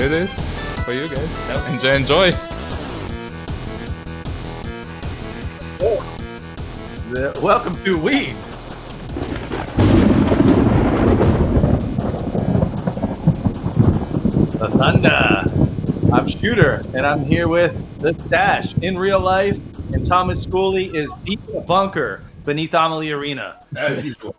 here it is for you guys. Enjoy, enjoy. The- welcome to We. The Thunder. I'm Shooter, and I'm here with the Stash in real life, and Thomas Schooley is deep in a bunker beneath Amalie Arena. As usual.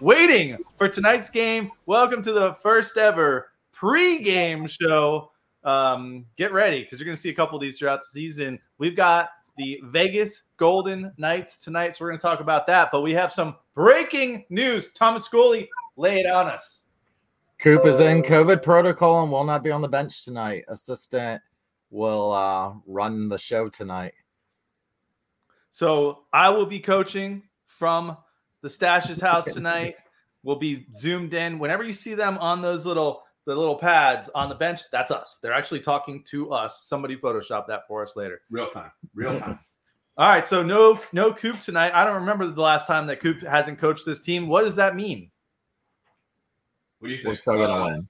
Waiting for tonight's game. Welcome to the first ever pre-game show. Um, get ready because you're going to see a couple of these throughout the season. We've got the Vegas Golden Knights tonight, so we're going to talk about that. But we have some breaking news. Thomas Schooley, lay it on us. Coop is in COVID protocol and will not be on the bench tonight. Assistant will uh, run the show tonight. So I will be coaching from the Stash's house tonight. We'll be zoomed in. Whenever you see them on those little the little pads on the bench, that's us. They're actually talking to us. Somebody Photoshop that for us later. Real time. Real time. All right, so no no Coop tonight. I don't remember the last time that Coop hasn't coached this team. What does that mean? What do you think? We're still gonna Uh, win.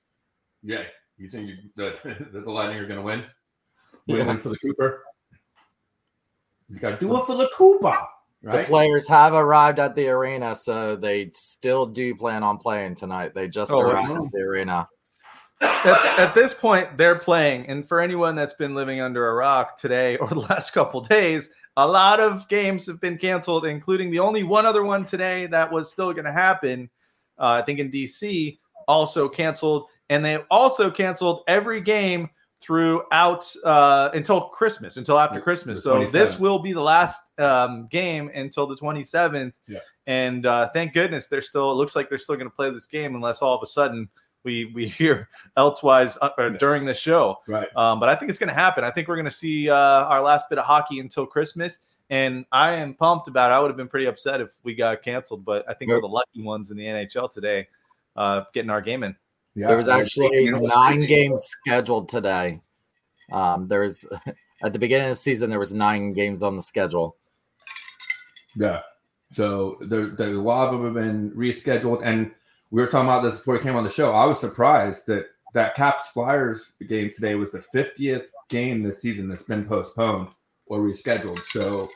Yeah. You think you, that, that the Lightning are going to win? Win, win for the Cooper? You got to do it for the Cooper, The right? players have arrived at the arena, so they still do plan on playing tonight. They just Oh, arrived at the arena. At, at this point, they're playing, and for anyone that's been living under a rock today or the last couple days, a lot of games have been canceled, including the only one other one today that was still going to happen. Uh, I think in DC, also canceled, and they also canceled every game throughout uh, until Christmas, until after Christmas. So this will be the last um, game until the 27th. Yeah. And uh, thank goodness they're still. It looks like they're still going to play this game unless all of a sudden we we hear elsewise uh, uh, Yeah. during the show. Right. Um, but I think it's going to happen. I think we're going to see uh, our last bit of hockey until Christmas. And I am pumped about it. I would have been pretty upset if we got canceled, but I think we're the lucky ones in the NHL today, uh, getting our game in. Yeah. There was actually You nine crazy? games scheduled today. Um, there was at the beginning of the season there was nine games on the schedule. Yeah. So there, there, a lot of them have been rescheduled, and we were talking about this before we came on the show. I was surprised that that Caps Flyers game today was the 50th game this season that's been postponed or rescheduled. So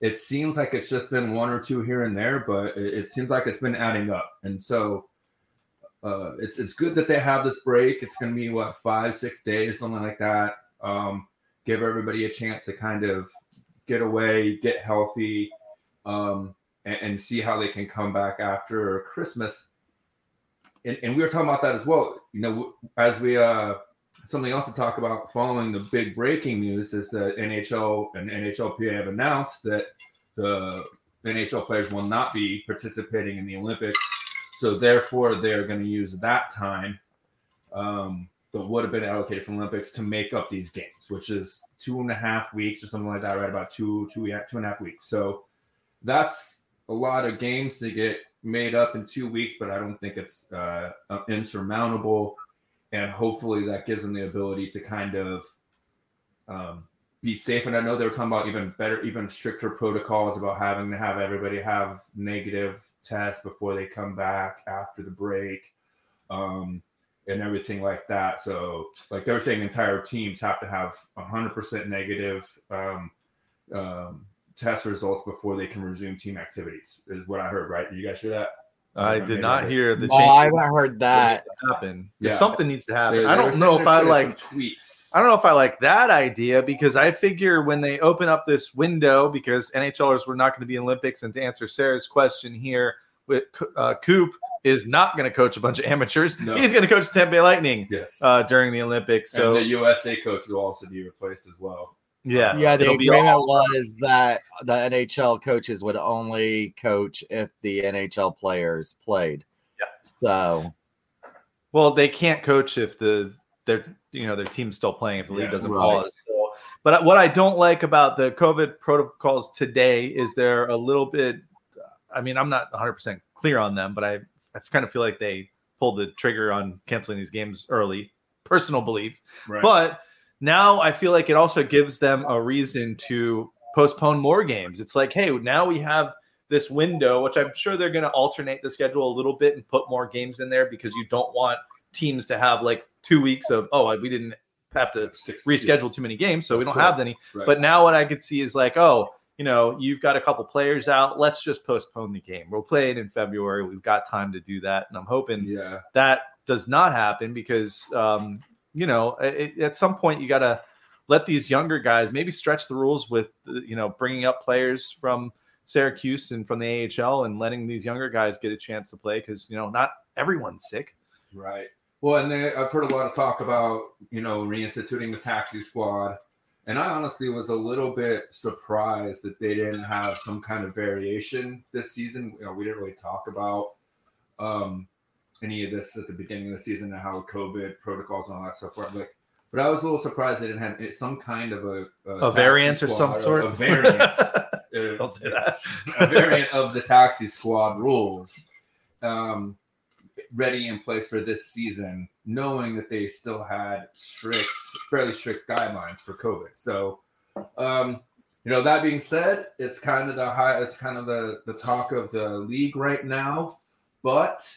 it seems like it's just been one or two here and there, but it, it seems like it's been adding up. And so uh, it's it's good that they have this break. It's going to be what five, six days, something like that. Um, give everybody a chance to kind of get away, get healthy, um, and, and see how they can come back after Christmas. And, and we were talking about that as well. You know, as we uh, something else to talk about following the big breaking news is that NHL and NHLPA have announced that the NHL players will not be participating in the Olympics. So therefore, they're going to use that time um, that would have been allocated for Olympics to make up these games, which is two and a half weeks or something like that, right? About two, two, two and a half weeks. So that's a lot of games to get made up in two weeks, but I don't think it's uh, insurmountable. And hopefully that gives them the ability to kind of um, be safe. And I know they were talking about even better, even stricter protocols about having to have everybody have negative tests before they come back after the break. Um, and everything like that. So, like they were saying, entire teams have to have 100% negative um, um, test results before they can resume team activities. Is what I heard. Right? You guys hear that? I did not hear the No, I haven't heard that. happen. There's Yeah. Something needs to happen. They- I don't know if I like. tweets. I don't know if I like that idea because I figure when they open up this window, because NHLers were not going to be Olympics, and to answer Sarah's question here, with uh, Coop is not going to coach a bunch of amateurs. No. He's going to coach the Tampa Bay Lightning Yes. uh, during the Olympics. So and the USA coach will also be replaced as well. Yeah, Yeah, the agreement was that the NHL coaches would only coach if the NHL players played. Yeah. So Well, they can't coach if the their you know their team's still playing if the league doesn't right. pause. So, but what I don't like about the COVID protocols today is they're a little bit. I mean, I'm not 100 percent clear on them, but I I kind of feel like they pulled the trigger on canceling these games early. Personal belief, Right. but now I feel like it also gives them a reason to postpone more games. It's like, hey, now we have this window, which I'm sure they're going to alternate the schedule a little bit and put more games in there because you don't want teams to have like two weeks of oh we didn't have to reschedule too many games, so we don't have any. Right. But now what I could see is like, oh, you know, you've got a couple players out. Let's just postpone the game. We'll play it in February. We've got time to do that, and I'm hoping yeah, that does not happen because um, you know it, at some point you got to let these younger guys maybe stretch the rules with you know bringing up players from Syracuse and from the AHL and letting these younger guys get a chance to play because you know not everyone's sick. right. Well, and then I've heard a lot of talk about you know reinstituting the taxi squad, and I honestly was a little bit surprised that they didn't have some kind of variation this season. You know, we didn't really talk about um, any of this at the beginning of the season and how COVID protocols and all that stuff work. Like, but I was a little surprised they didn't have some kind of a A taxi variant or some sort. a variant. uh, Don't say that. a variant of the taxi squad rules um, ready in place for this season, knowing that they still had strict, fairly strict guidelines for COVID. So, um, you know, that being said, it's kind of the high, it's kind of the the talk of the league right now, but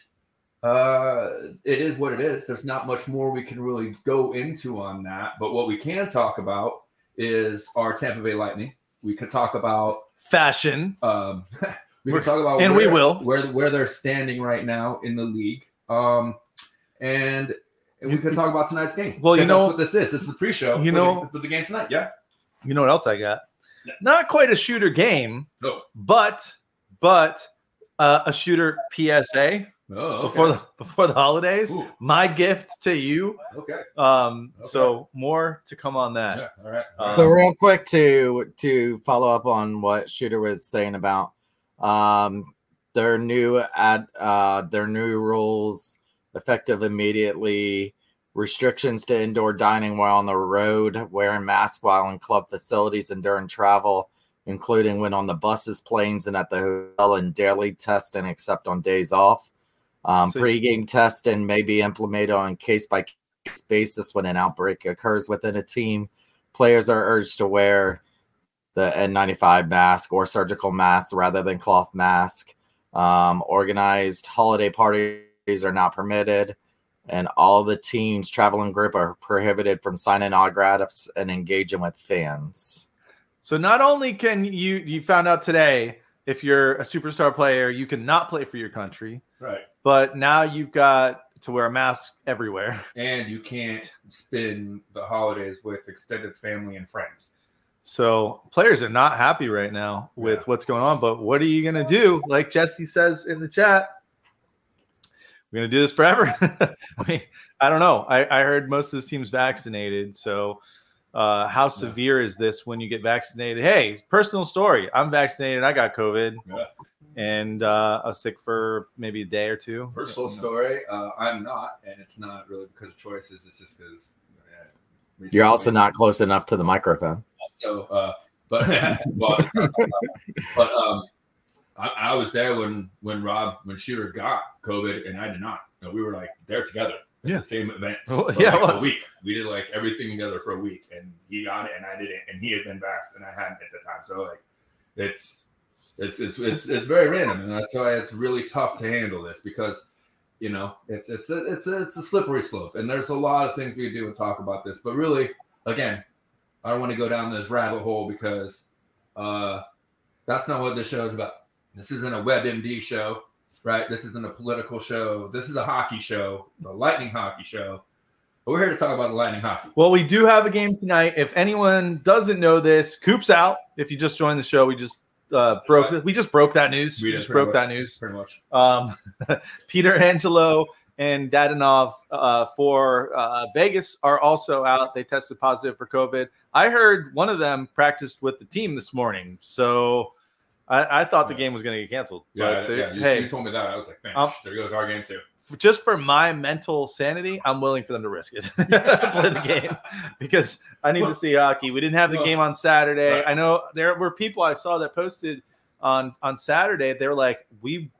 uh it is what it is there's not much more we can really go into on that but what we can talk about is our tampa bay lightning we could talk about Fashion. um, we can talk about and we will. where where they're standing right now in the league. Um, and we could talk about tonight's game. Well, you know- that's what this is. This is the pre-show. You for know- the, for the game tonight. Yeah. You know what else I got? Yeah. Not quite a shooter game, No. but but uh, a shooter PSA Oh, okay. before the before the holidays. Ooh, My gift to you. okay. Um, Okay. so more to come on that. Yeah. All right. Uh, So Um, real quick to to follow up on what Shooter was saying about um their new ad uh their new rules effective immediately restrictions to indoor dining while on the road wearing masks while in club facilities and during travel including when on the buses planes and at the hotel and daily testing except on days off um, So- pre-game testing may be implemented on case by case basis when an outbreak occurs within a team players are urged to wear the N95 mask or surgical mask rather than cloth mask. Um, organized holiday parties are not permitted, and all the teams traveling group are prohibited from signing autographs and engaging with fans. So not only can you you found out today if you're a superstar player, you cannot play for your country, Right. But now you've got to wear a mask everywhere. And you can't spend the holidays with extended family and friends. So players are not happy right now with Yeah. what's going on. But what are you gonna do? Like Jesse says in the chat, we're gonna do this forever. I mean, I don't know. I, I heard most of this team's vaccinated. So uh, how severe is this when you get vaccinated? Hey, personal story. I'm vaccinated. I got COVID. Yeah. And uh, I was sick for maybe a day or two. Personal You know. story. Uh, I'm not, and it's not really because of choices. It's just because. You're also not close enough to the microphone. So, uh, but well, it's not that loud. but um, I, I was there when when Rob when Shooter got COVID and I did not. You know, we were like there together. at Yeah. the same event. Well, yeah, like a week. We did like everything together for a week, and he got it and I didn't, and he had been vaxxed and I hadn't at the time. So like, it's it's it's it's it's very random, and that's why it's really tough to handle this because you know it's it's a, it's a, it's a slippery slope, and there's a lot of things we do and talk about this, but really, again, I don't want to go down this rabbit hole because uh, that's not what this show is about. This isn't a WebMD show, right? This isn't a political show. This is a hockey show, the Lightning hockey show. But we're here to talk about the Lightning hockey. Well, we do have a game tonight. If anyone doesn't know this, Coop's out. If you just joined the show, we just uh, broke. Right. We just broke that news. We We just broke much. that news. Pretty much. Um, Pietrangelo and Dadonov uh, for uh, Vegas are also out. They tested positive for COVID. I heard one of them practiced with the team this morning, so I, I thought the game was going to get canceled. Yeah, but yeah. You, hey, you told me that. I was like, man, Um, there goes our game too. just for my mental sanity, I'm willing for them to risk it, play the game because I need to see hockey. We didn't have the Well, game on Saturday. right. I know there were people I saw that posted on on Saturday. They were like, "We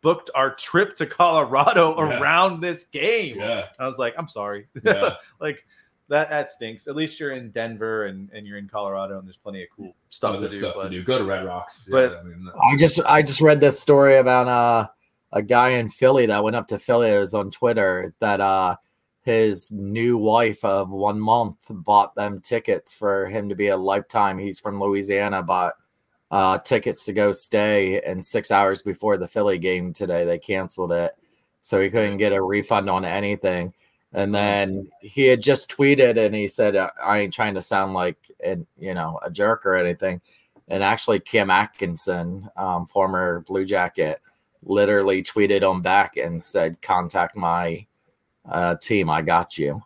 booked our trip to Colorado Yeah. around this game." Yeah, I was like, "I'm sorry." yeah. like that that stinks. At least you're in Denver and, and you're in Colorado, and there's plenty of cool stuff to do. stuff but to do. Go to Red Rocks. but- yeah, I mean, I just I just read this story about uh, a guy in Philly that went up to Philly. It was on Twitter that uh, his new wife of one month bought them tickets for him to be a lifetime. He's from Louisiana, bought uh, tickets to go stay. And six hours before the Philly game today, they canceled it. So he couldn't get a refund on anything. And then he had just tweeted and he said, I ain't trying to sound like, an, you know, a jerk or anything. And actually, Cam Atkinson, um, former Blue Jacket, literally tweeted on back and said, contact my uh, team. I got you.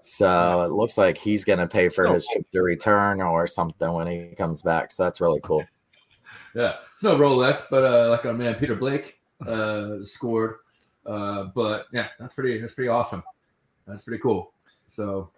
So it looks like he's going to pay for his trip to return or something when he comes back. So that's really cool. Yeah, it's no Rolex, but uh, like our man Peter Blake uh, scored. Uh, but yeah, that's pretty. That's pretty awesome. That's pretty cool. So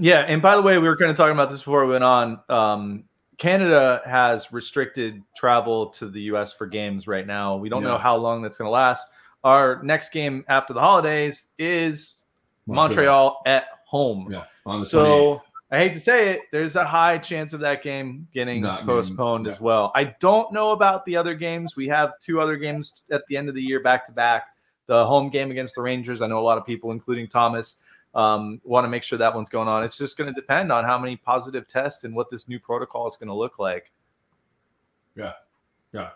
yeah, and by the way, we were kind of talking about this before we went on. Um, Canada has restricted travel to the U.S. for games right now. We don't yeah. know how long that's going to last. Our next game after the holidays is Montreal, Montreal at home. Yeah, so 28th. I hate to say it, there's a high chance of that game getting Not postponed getting, yeah. as well. I don't know about the other games. We have two other games at the end of the year back to back. The home game against the Rangers. I know a lot of people, including Thomas, um, want to make sure that one's going on. It's just going to depend on how many positive tests and what this new protocol is going to look like. Yeah. Yeah.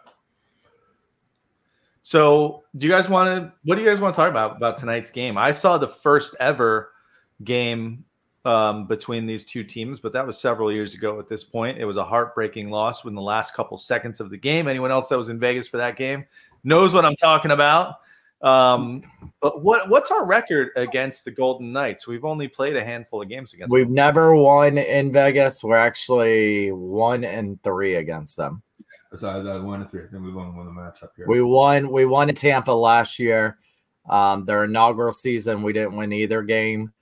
So, do you guys want to? What do you guys want to talk about about tonight's game? I saw the first ever game um, between these two teams, but that was several years ago. At this point, it was a heartbreaking loss when the last couple seconds of the game. Anyone else that was in Vegas for that game knows what I'm talking about. Um, but what what's our record against the Golden Knights? We've only played a handful of games against. We've them. never won in Vegas. We're actually one and three against them. It's either one and three. I think we won one the matchup here. We won. We won in Tampa last year. Um, their inaugural season, we didn't win either game.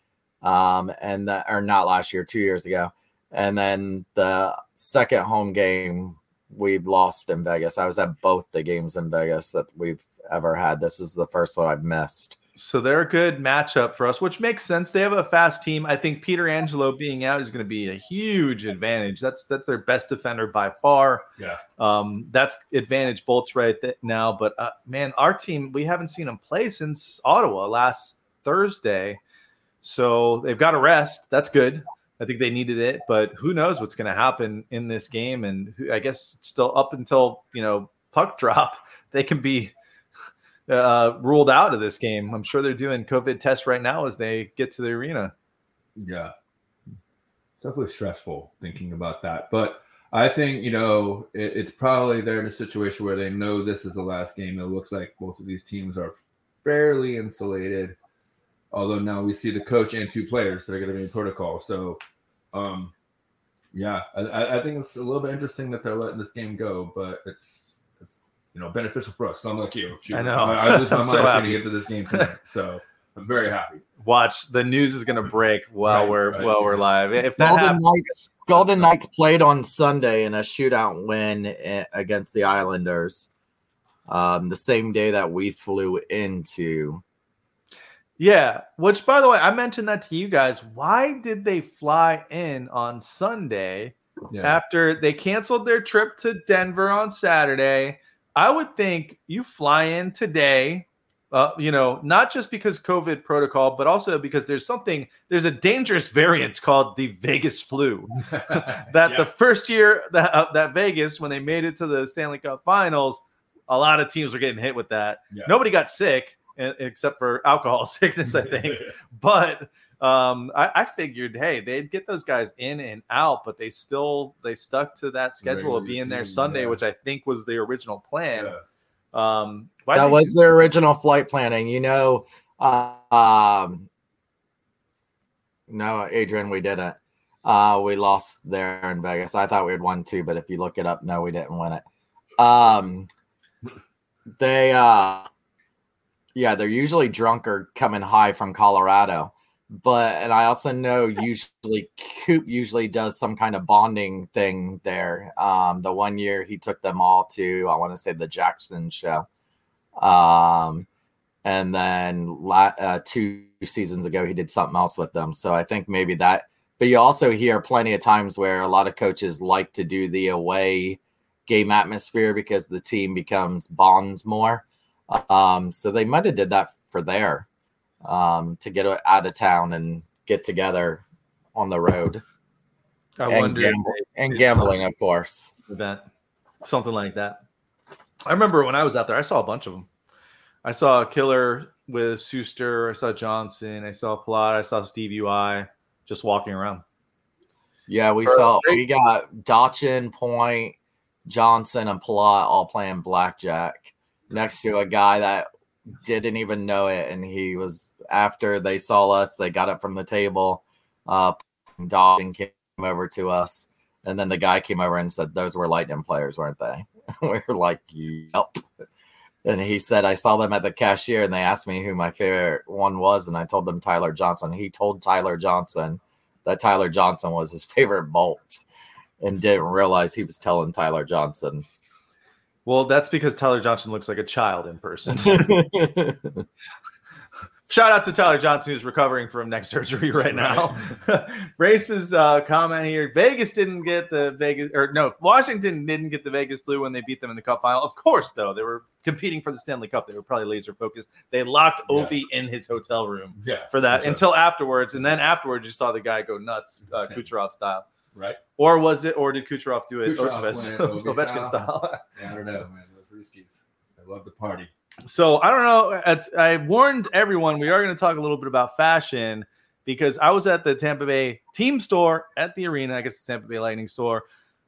Um, and the, or not last year, two years ago. And then the second home game we've lost in Vegas. I was at both the games in Vegas that we've ever had. This is the first one I've missed. So they're a good matchup for us, which makes sense. They have a fast team. I think Pietrangelo being out is going to be a huge advantage. That's that's their best defender by far. Yeah. Um, that's advantage bolts right th- now. But uh, man, our team we haven't seen them play since Ottawa last Thursday, so they've got a rest. That's good. I think they needed it, but who knows what's going to happen in this game? And who, I guess still up until you know puck drop, they can be uh, ruled out of this game. I'm sure they're doing COVID tests right now as they get to the arena. Yeah, definitely stressful thinking about that. But I think you know it, it's probably they're in a situation where they know this is the last game. It looks like both of these teams are fairly insulated. Although now we see the coach and two players that are going to be in protocol. So, um, yeah, I, I think it's a little bit interesting that they're letting this game go, but it's you know, beneficial for us. So I'm like you. I know. I, I lose my mind so trying to get to this game tonight. So I'm very happy. Watch the news is going to break while right, we're right, while yeah. we're live. If that Golden happens, Knights, Golden Knights played on Sunday in a shootout win eh, against the Islanders, um, the same day that we flew into. Yeah, which by the way, I mentioned that to you guys. Why did they fly in on Sunday yeah. after they canceled their trip to Denver on Saturday? I would think you fly in today, uh, you know, not just because COVID protocol, but also because there's something, there's a dangerous variant called the Vegas flu. that yeah. the first year that, uh, that Vegas, when they made it to the Stanley Cup finals, a lot of teams were getting hit with that. Yeah. Nobody got sick except for alcohol sickness, I think. but um, I, I, figured, hey, they'd get those guys in and out, but they still they stuck to that schedule of being there Sunday, yeah. which I think was the original plan. Yeah. Um, that was you- their original flight planning. You know, uh, um, no, Adrian, we didn't. Uh, we lost there in Vegas. I thought we had won too, but if you look it up, no, we didn't win it. Um, they, uh, yeah, they're usually drunk or coming high from Colorado but and I also know usually Coop usually does some kind of bonding thing there. Um, the one year he took them all to I want to say the Jackson show, um, and then la- uh, two seasons ago he did something else with them. So I think maybe that. But you also hear plenty of times where a lot of coaches like to do the away game atmosphere because the team becomes bonds more. Um, so they might have did that for there. Um, to get out of town and get together on the road I and, wonder gamble- and gambling, of course. event, something like that. I remember when I was out there, I saw a bunch of them. I saw Killorn with Sustr. I saw Johnson. I saw Palat. I saw Stevie Y just walking around. Yeah, we For- saw we got Dotchin, Point, Johnson, and Palat all playing blackjack next to a guy that didn't even know it, and he was after they saw us, they got up from the table. Uh, Dotchin came over to us, and then the guy came over and said, "Those were Lightning players, weren't they?" we were like, "Yep." And he said, I saw them at the cashier and they asked me who my favorite one was. And I told them Tyler Johnson. He told Tyler Johnson that Tyler Johnson was his favorite bolt and didn't realize he was telling Tyler Johnson. Well, that's because Tyler Johnson looks like a child in person. Shout out to Tyler Johnson, who's recovering from neck surgery right now. Race's uh, comment here: Vegas didn't get the Vegas, or no, Washington didn't get the Vegas Blue when they beat them in the Cup final. Of course, though, they were competing for the Stanley Cup. They were probably laser focused. They locked Yeah. Ovi in his hotel room Yeah, for that until afterwards, and then afterwards, you saw the guy go nuts, uh, Kucherov style. Right. Or was it? Or did Kucherov do it? Kucherov Ovechkin style. style. Yeah, I don't know, man. Those Ruskies, I love the party. So I don't know. I warned everyone we are going to talk a little bit about fashion because I was at the Tampa Bay team store at the arena. I guess the Tampa Bay Lightning store.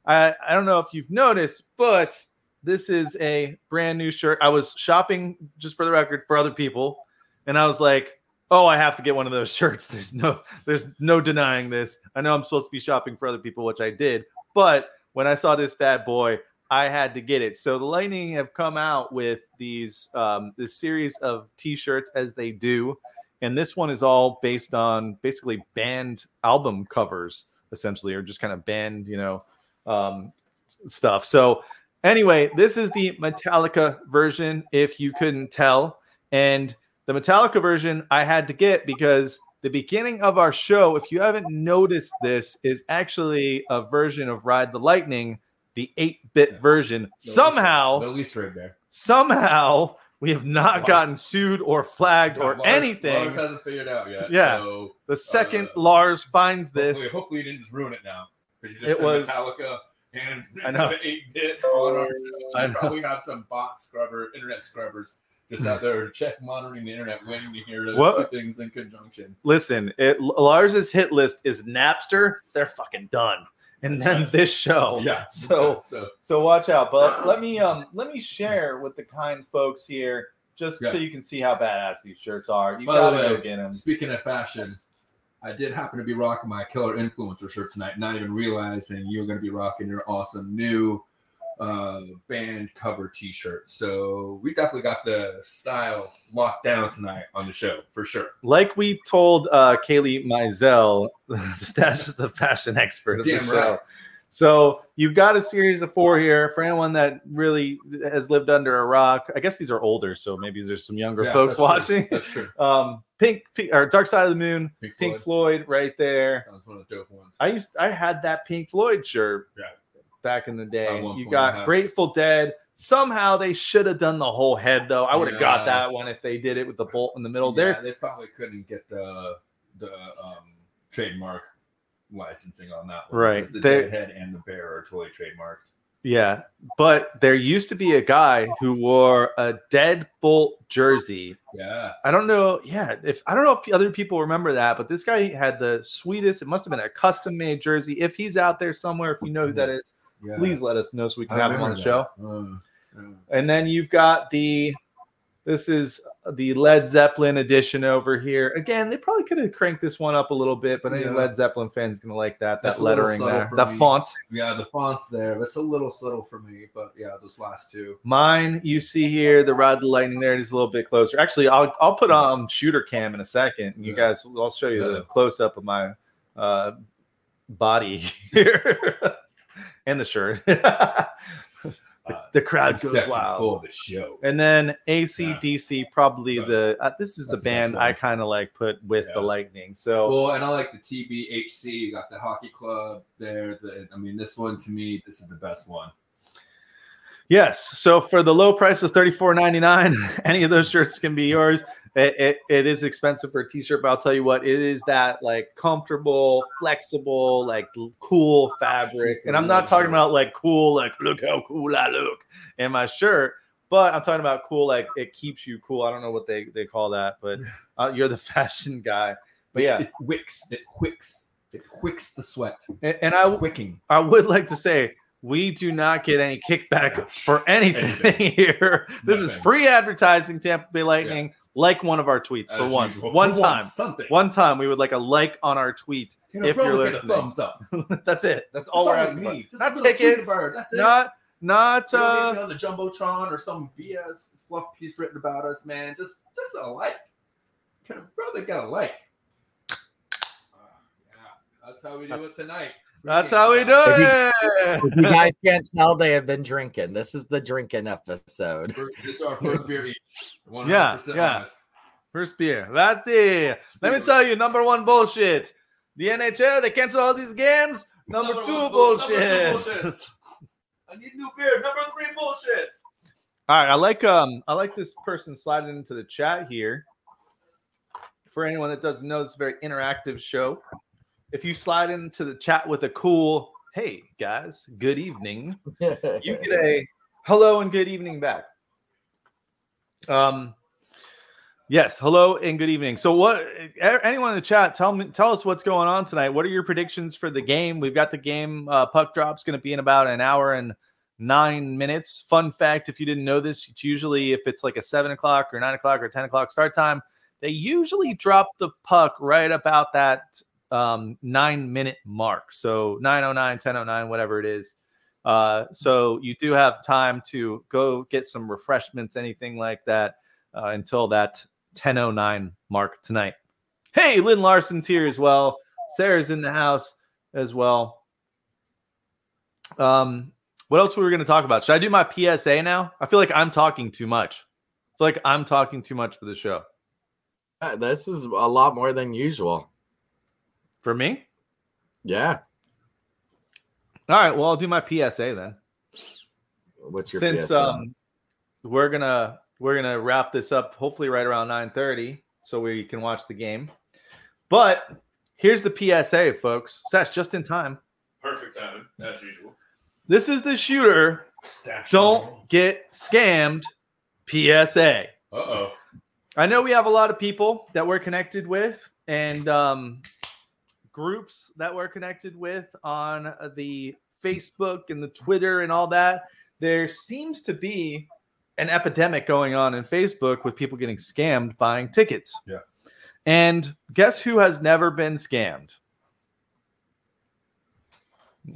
I, I don't know if you've noticed, but this is a brand new shirt. I was shopping just for the record for other people, and I was like, "Oh, I have to get one of those shirts." There's no, there's no denying this. I know I'm supposed to be shopping for other people, which I did, but when I saw this bad boy, I had to get it. So the Lightning have come out with these um, this series of T-shirts as they do, and this one is all based on basically band album covers, essentially, or just kind of band, you know, um, stuff. So anyway, this is the Metallica version, if you couldn't tell, and the Metallica version I had to get because the beginning of our show, if you haven't noticed this, is actually a version of Ride the Lightning the 8-bit Yeah. version. Little Somehow, Easter- little Easter egg there. somehow we have not Wow. gotten sued or flagged or Lars- anything. Lars hasn't figured out yet. Yeah. So the second uh, Lars finds hopefully, this, hopefully you didn't just ruin it now. Because you It just said was- Metallica and I know. the 8 bit on our show. I know. probably have some bot scrubber, internet scrubbers just out there check monitoring the internet, waiting to hear those What? two things in conjunction. listen, it, Lars's hit list is Napster. They're fucking done. And then this show. Yeah. So so so watch out. But let me um let me share with the kind folks here just so you can see how badass these shirts are. You By the gotta way, go get them. Speaking of fashion, I did happen to be rocking my killer influencer shirt tonight, not even realizing you're going to be rocking your awesome new uh, band cover T-shirt. So we definitely got the style locked down tonight on the show for sure. Like we told uh, Kaylee Mizell, the stash is the fashion expert of the Damn show. right. So you've got a series of four here for anyone that really has lived under a rock. I guess these are older, so maybe there's some younger Yeah, folks that's true. watching. That's true. Um, Pink, Pink or Dark Side of the Moon, Pink Pink Floyd. Floyd, right there. That was one of the dope ones. I used I had that Pink Floyd shirt Yeah. Back in the day. You got Grateful Dead. Somehow they should have done the whole head though. I would have got that one if they did it with the bolt in the middle. yeah, There, they probably couldn't get the the um, trademark licensing on that one. Right. The They- Deadhead and the Bear are totally trademarked. yeah. But there used to be a guy who wore a dead Deadbolt jersey. Yeah. I don't know. Yeah, if I don't know if other people remember that, but this guy had the sweetest. It must have been a custom made jersey. If he's out there somewhere, if you know who that is, yeah. please let us know so we can I have him on the remember show. Uh, yeah. And then you've got the this is the Led Zeppelin edition over here. Again, they probably could have cranked this one up a little bit, but any Yeah. Led Zeppelin fans gonna like that. That That's little lettering there, the me. font. Yeah, the font's there. That's a little subtle for me, but yeah, those last two. Mine, you see here, the Ride the Lightning there. It is a little bit closer. Actually, I'll I'll put on shooter cam in a second. And you Yeah. guys, I'll show you Yeah. the close up of my uh, body here and the shirt. Uh, the crowd Sexy goes wild. Full of the show. And then ACDC, probably Yeah. the uh, this is the That's the band I kind of like put with the Lightning. So Well, and I like the TBHC. You got the hockey club there. The, I mean, this one to me, this is the best one. yes, so for the low price of thirty four ninety nine, any of those shirts can be yours. It, it, it is expensive for a t-shirt, but I'll tell you what, it is that like comfortable, flexible, like cool fabric. And I'm not talking about like cool, like look how cool I look in my shirt, but I'm talking about cool, like it keeps you cool. I don't know what they, they call that, but uh, you're the fashion guy. But yeah, It wicks. It wicks. It wicks the sweat. and, and I wicking. I would like to say we do not get any kickback for anything here. This is free advertising, Tampa Bay Lightning. Like one of our tweets for As once. usual. One For time. something. One time we would like a like on our tweet. Get a if you're brother, get a listening. thumbs up. That's it. That's all That's we're all asking we for. Just a Not tickets. Tweety bird, That's it. Not not You don't uh on the jumbotron or some BS fluff piece written about us, man. Just just a like. Can a brother get a like? Ah, yeah, that's how we do it tonight. That's how we do If you- it. If you guys can't tell, they have been drinking. This is the drinking episode. We're- This is our first beer each. 100% Yeah, yeah. honest. First beer. That's it. Let me tell you, number one bullshit. The NHL, they cancel all these games. Number, two one bullshit. Number two bullshit. I need new beer. Number three bullshit. All right, I like um I like this person sliding into the chat here. For anyone that doesn't know, it's a very interactive show. If you slide into the chat with a cool "Hey guys, good evening," you get a hello and good evening back. Um, yes, hello and good evening. So, what? Anyone in the chat, tell me, tell us what's going on tonight. What are your predictions for the game? We've got the game. Uh, puck drop's going to be in about an hour and nine minutes. Fun fact: if you didn't know this, it's usually if it's like a seven o'clock or nine o'clock or ten o'clock start time, they usually drop the puck right about that um, nine minute mark. So 909, 1009, whatever it is. Uh, so you do have time to go get some refreshments, anything like that, uh, until that 1009 mark tonight. Hey, Lynn Larson's here as well. Sarah's in the house as well. Um, what else were we going to talk about? Should I do my PSA now? I feel like I'm talking too much. I feel like I'm talking too much for the show. Uh, this is a lot more than usual. For me? Yeah. All right. Well, I'll do my PSA then. What's your Since PSA? um, we're gonna we're gonna wrap this up hopefully right around 9:30, so we can watch the game. But here's the PSA, folks. Sash, just in time. Perfect timing, as usual. This is the shooter. Stash Don't get scammed. PSA. Uh oh. I know we have a lot of people that we're connected with and um, groups that we're connected with on uh, the Facebook and the Twitter and all that. There seems to be an epidemic going on in Facebook with people getting scammed buying tickets. Yeah. And guess who has never been scammed?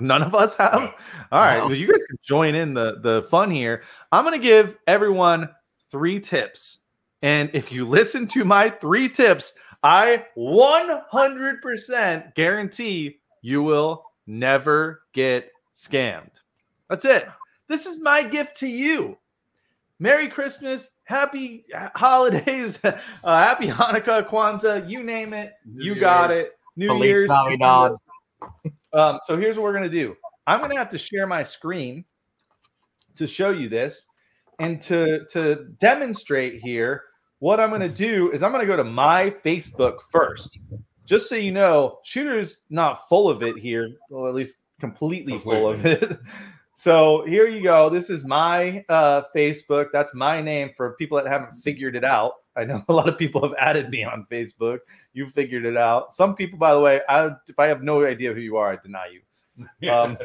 None of us have. No. All right, No. well, you guys can join in the the fun here. I'm going to give everyone three tips, and if you listen to my three tips, I 100% guarantee you will never get scammed. That's it. This is my gift to you. Merry Christmas, happy holidays, uh, happy Hanukkah, Kwanzaa, you name it, New you got it. New Feliz Year's. Navidad. Um, so here's what we're gonna do. I'm gonna have to share my screen to show you this, and to to demonstrate here. What I'm gonna do is I'm gonna go to my Facebook first, just so you know. Shooter's not full of it here, well, at least completely full of it. So here you go. This is my uh, Facebook. That's my name for people that haven't figured it out. I know a lot of people have added me on Facebook. You figured it out. Some people, by the way, I, if I have no idea who you are, I deny you. Um,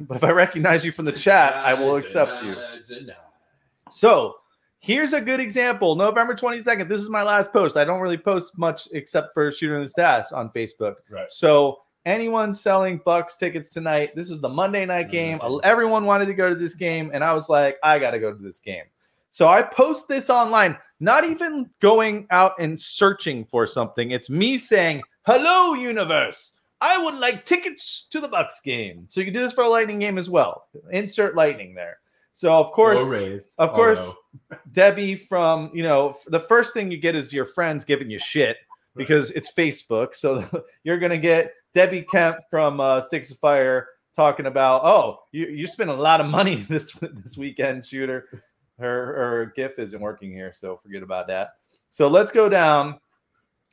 but if I recognize you from the chat, I will accept you. Deny, deny. So here's a good example. November 22nd. This is my last post. I don't really post much except for Shooter in the Stats on Facebook. Right. So anyone selling Bucks tickets tonight, this is the Monday night game. Mhm. Everyone wanted to go to this game, and I was like, I got to go to this game. So I post this online, not even going out and searching for something. It's me saying, "Hello, universe." I would like tickets to the Bucks game. So you can do this for a Lightning game as well. Insert Lightning there. So of course, Rays. of course, although- Debbie from you know the first thing you get is your friends giving you shit because it's Facebook. So you're gonna get Debbie Kemp from uh, Sticks of Fire talking about oh you you spent a lot of money this this weekend shooter. her her GIF isn't working here, so forget about that. So let's go down.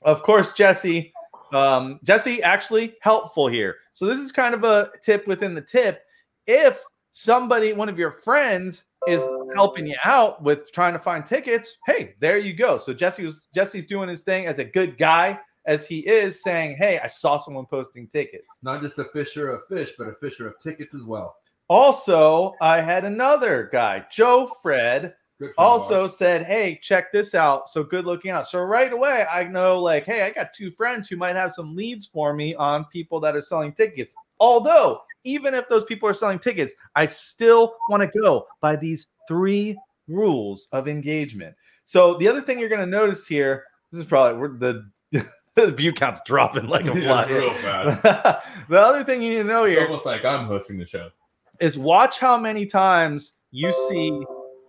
Of course, Jesse. Um, Jesse actually helpful here. So this is kind of a tip within the tip. If somebody, one of your friends, is helping you out with trying to find tickets, hey, there you go. So Jesse was Jesse's doing his thing as a good guy as he is, saying, "Hey, I saw someone posting tickets." Not just a fisher of fish, but a fisher of tickets as well. Also, I had another guy, Joe Fred, also said, Hey, check this out. So good looking out. So right away, I know, like, hey, I got two friends who might have some leads for me on people that are selling tickets. Although, even if those people are selling tickets, I still want to go by these three rules of engagement. So the other thing you're going to notice here, this is probably the the view count's dropping like a Yeah, fly. real fast. the other thing you need to know It's here almost like I'm hosting the show. is watch how many times you see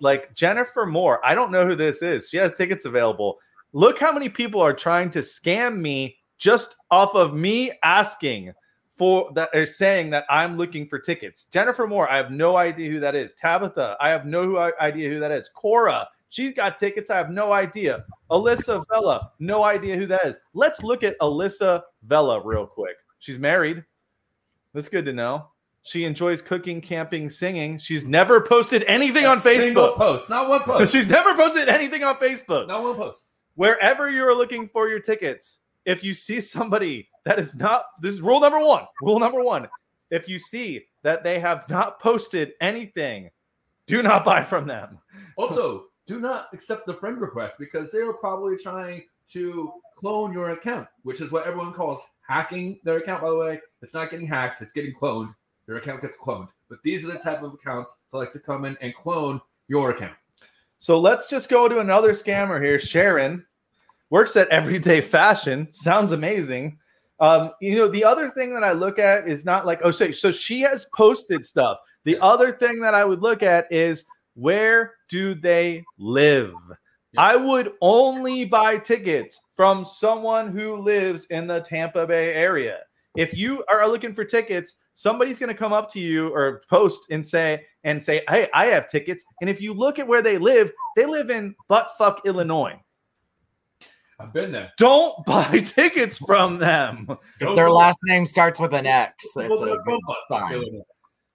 like Jennifer Moore. I don't know who this is. She has tickets available. Look how many people are trying to scam me just off of me asking for that are saying that I'm looking for tickets. Jennifer Moore, I have no idea who that is. Tabitha, I have no idea who that is. Cora, she's got tickets. I have no idea. Alyssa Vella, no idea who that is. Let's look at Alyssa Vella real quick. She's married. That's good to know. She enjoys cooking, camping, singing. She's never posted anything on A single Facebook. post, not one post, She's never posted anything on Facebook. not one post. Wherever you're looking for your tickets, if you see somebody that is not, this is rule number one. Rule number one. If you see that they have not posted anything, do not buy from them. Also, do not accept the friend request because they are probably trying to clone your account, which is what everyone calls hacking their account. By the way, it's not getting hacked; it's getting cloned. Your account gets cloned. But these are the type of accounts that like to come in and clone your account. So let's just go to another scammer here. Sharon works at Everyday Fashion. Sounds amazing. Um, you know, the other thing that I look at is not like, oh, so, so she has posted stuff. The other thing that I would look at is where do they live? I would only buy tickets from someone who lives in the Tampa Bay area. If you are looking for tickets, somebody's going to come up to you or post and say and say, "Hey, I have tickets." And if you look at where they live, they live in buttfuck Illinois. I've been there. Don't buy tickets from them. If their last name starts with an X, it's a good sign.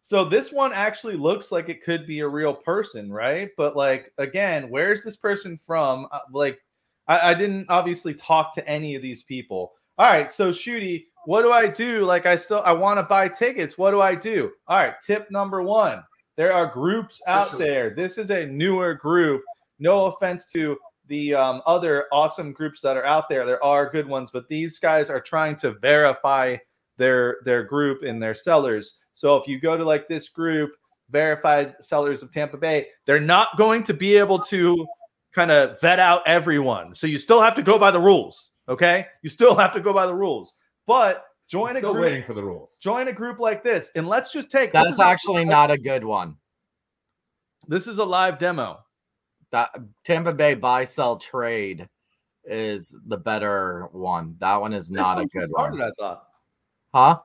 So this one actually looks like it could be a real person, right? But like again, where's this person from? Uh, like, I, I didn't obviously talk to any of these people. All right, so Shooty, what do I do? Like, I still I want to buy tickets. What do I do? All right, tip number one: there are groups out Officially. there. This is a newer group. No offense to the um, other awesome groups that are out there. There are good ones, but these guys are trying to verify their their group and their sellers. So if you go to like this group, verified sellers of Tampa Bay, they're not going to be able to kind of vet out everyone. So you still have to go by the rules. Okay, you still have to go by the rules. But join I'm a still group. waiting for the rules. Join a group like this, and let's just take. this That's is a- actually not a good one. This is a live demo. That Tampa Bay buy sell trade is the better one. That one is not a good started, one. I thought. Huh?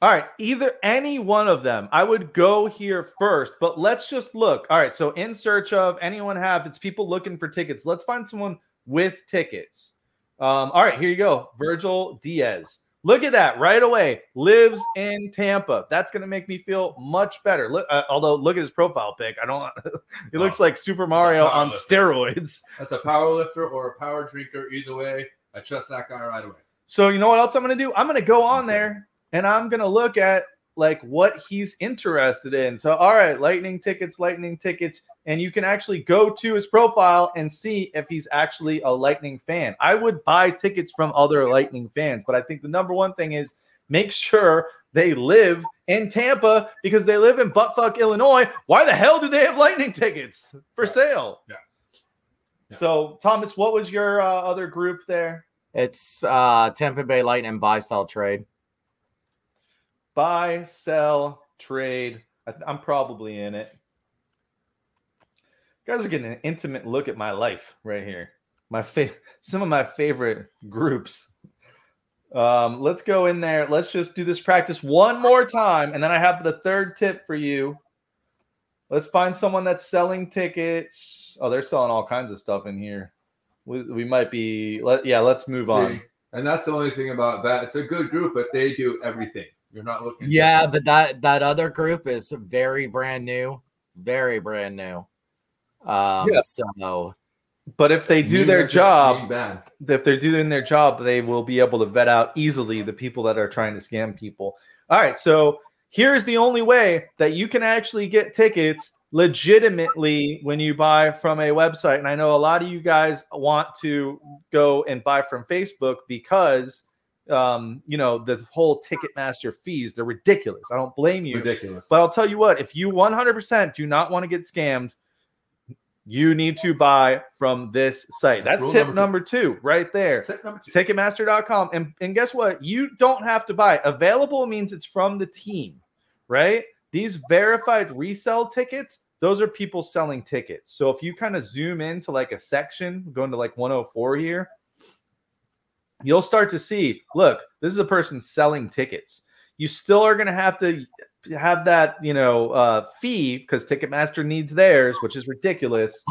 All right, either any one of them. I would go here first, but let's just look. All right, so in search of anyone have it's people looking for tickets. Let's find someone with tickets. Um, all right, here you go. Virgil Diaz. Look at that right away. Lives in Tampa. That's going to make me feel much better. Look, uh, although look at his profile pic. I don't. he looks Oh, like Super Mario on steroids. That's a power lifter or a power drinker. Either way, I trust that guy right away. So you know what else I'm going to do? I'm going to go on there and I'm going to look at like what he's interested in. So all right, lightning tickets, lightning tickets, and you can actually go to his profile and see if he's actually a lightning fan. I would buy tickets from other lightning fans, but I think the number one thing is make sure they live in Tampa because they live in buttfuck Illinois. Why the hell do they have lightning tickets for sale? Yeah. Yeah. So Thomas, what was your uh, other group there? It's uh Tampa Bay Lightning and buy sell trade. Buy, sell, trade. I I'm probably in it. You guys are getting an intimate look at my life right here. My fa- some of my favorite groups. Um, let's go in there. Let's just do this practice one more time, and then I have the third tip for you. Let's find someone that's selling tickets. Oh, they're selling all kinds of stuff in here. We, we might be. Let, yeah, let's move on. And that's the only thing about that. It's a good group, but they do everything. You're not looking. Yeah, but that that other group is very brand new, very brand new. Um, Yeah. so But if they do their job, if they're doing their job, they will be able to vet out easily the people that are trying to scam people. All right, so here's the only way that you can actually get tickets legitimately when you buy from a website. And I know a lot of you guys want to go and buy from Facebook because um, you know the whole Ticketmaster fees, they're ridiculous. I don't blame you. Ridiculous. But I'll tell you what, if you 100% do not want to get scammed, you need to buy from this site. That's rule tip number number two, right there. Tip number two. Ticketmaster.com. And, and guess what? You don't have to buy. Available means it's from the team, right? These verified resell tickets, those are people selling tickets. So if you kind of zoom into like a section, going to like 104 here, you'll start to see look, this is a person selling tickets. You still are going to have to have that, you know, uh, fee because Ticketmaster needs theirs, which is ridiculous.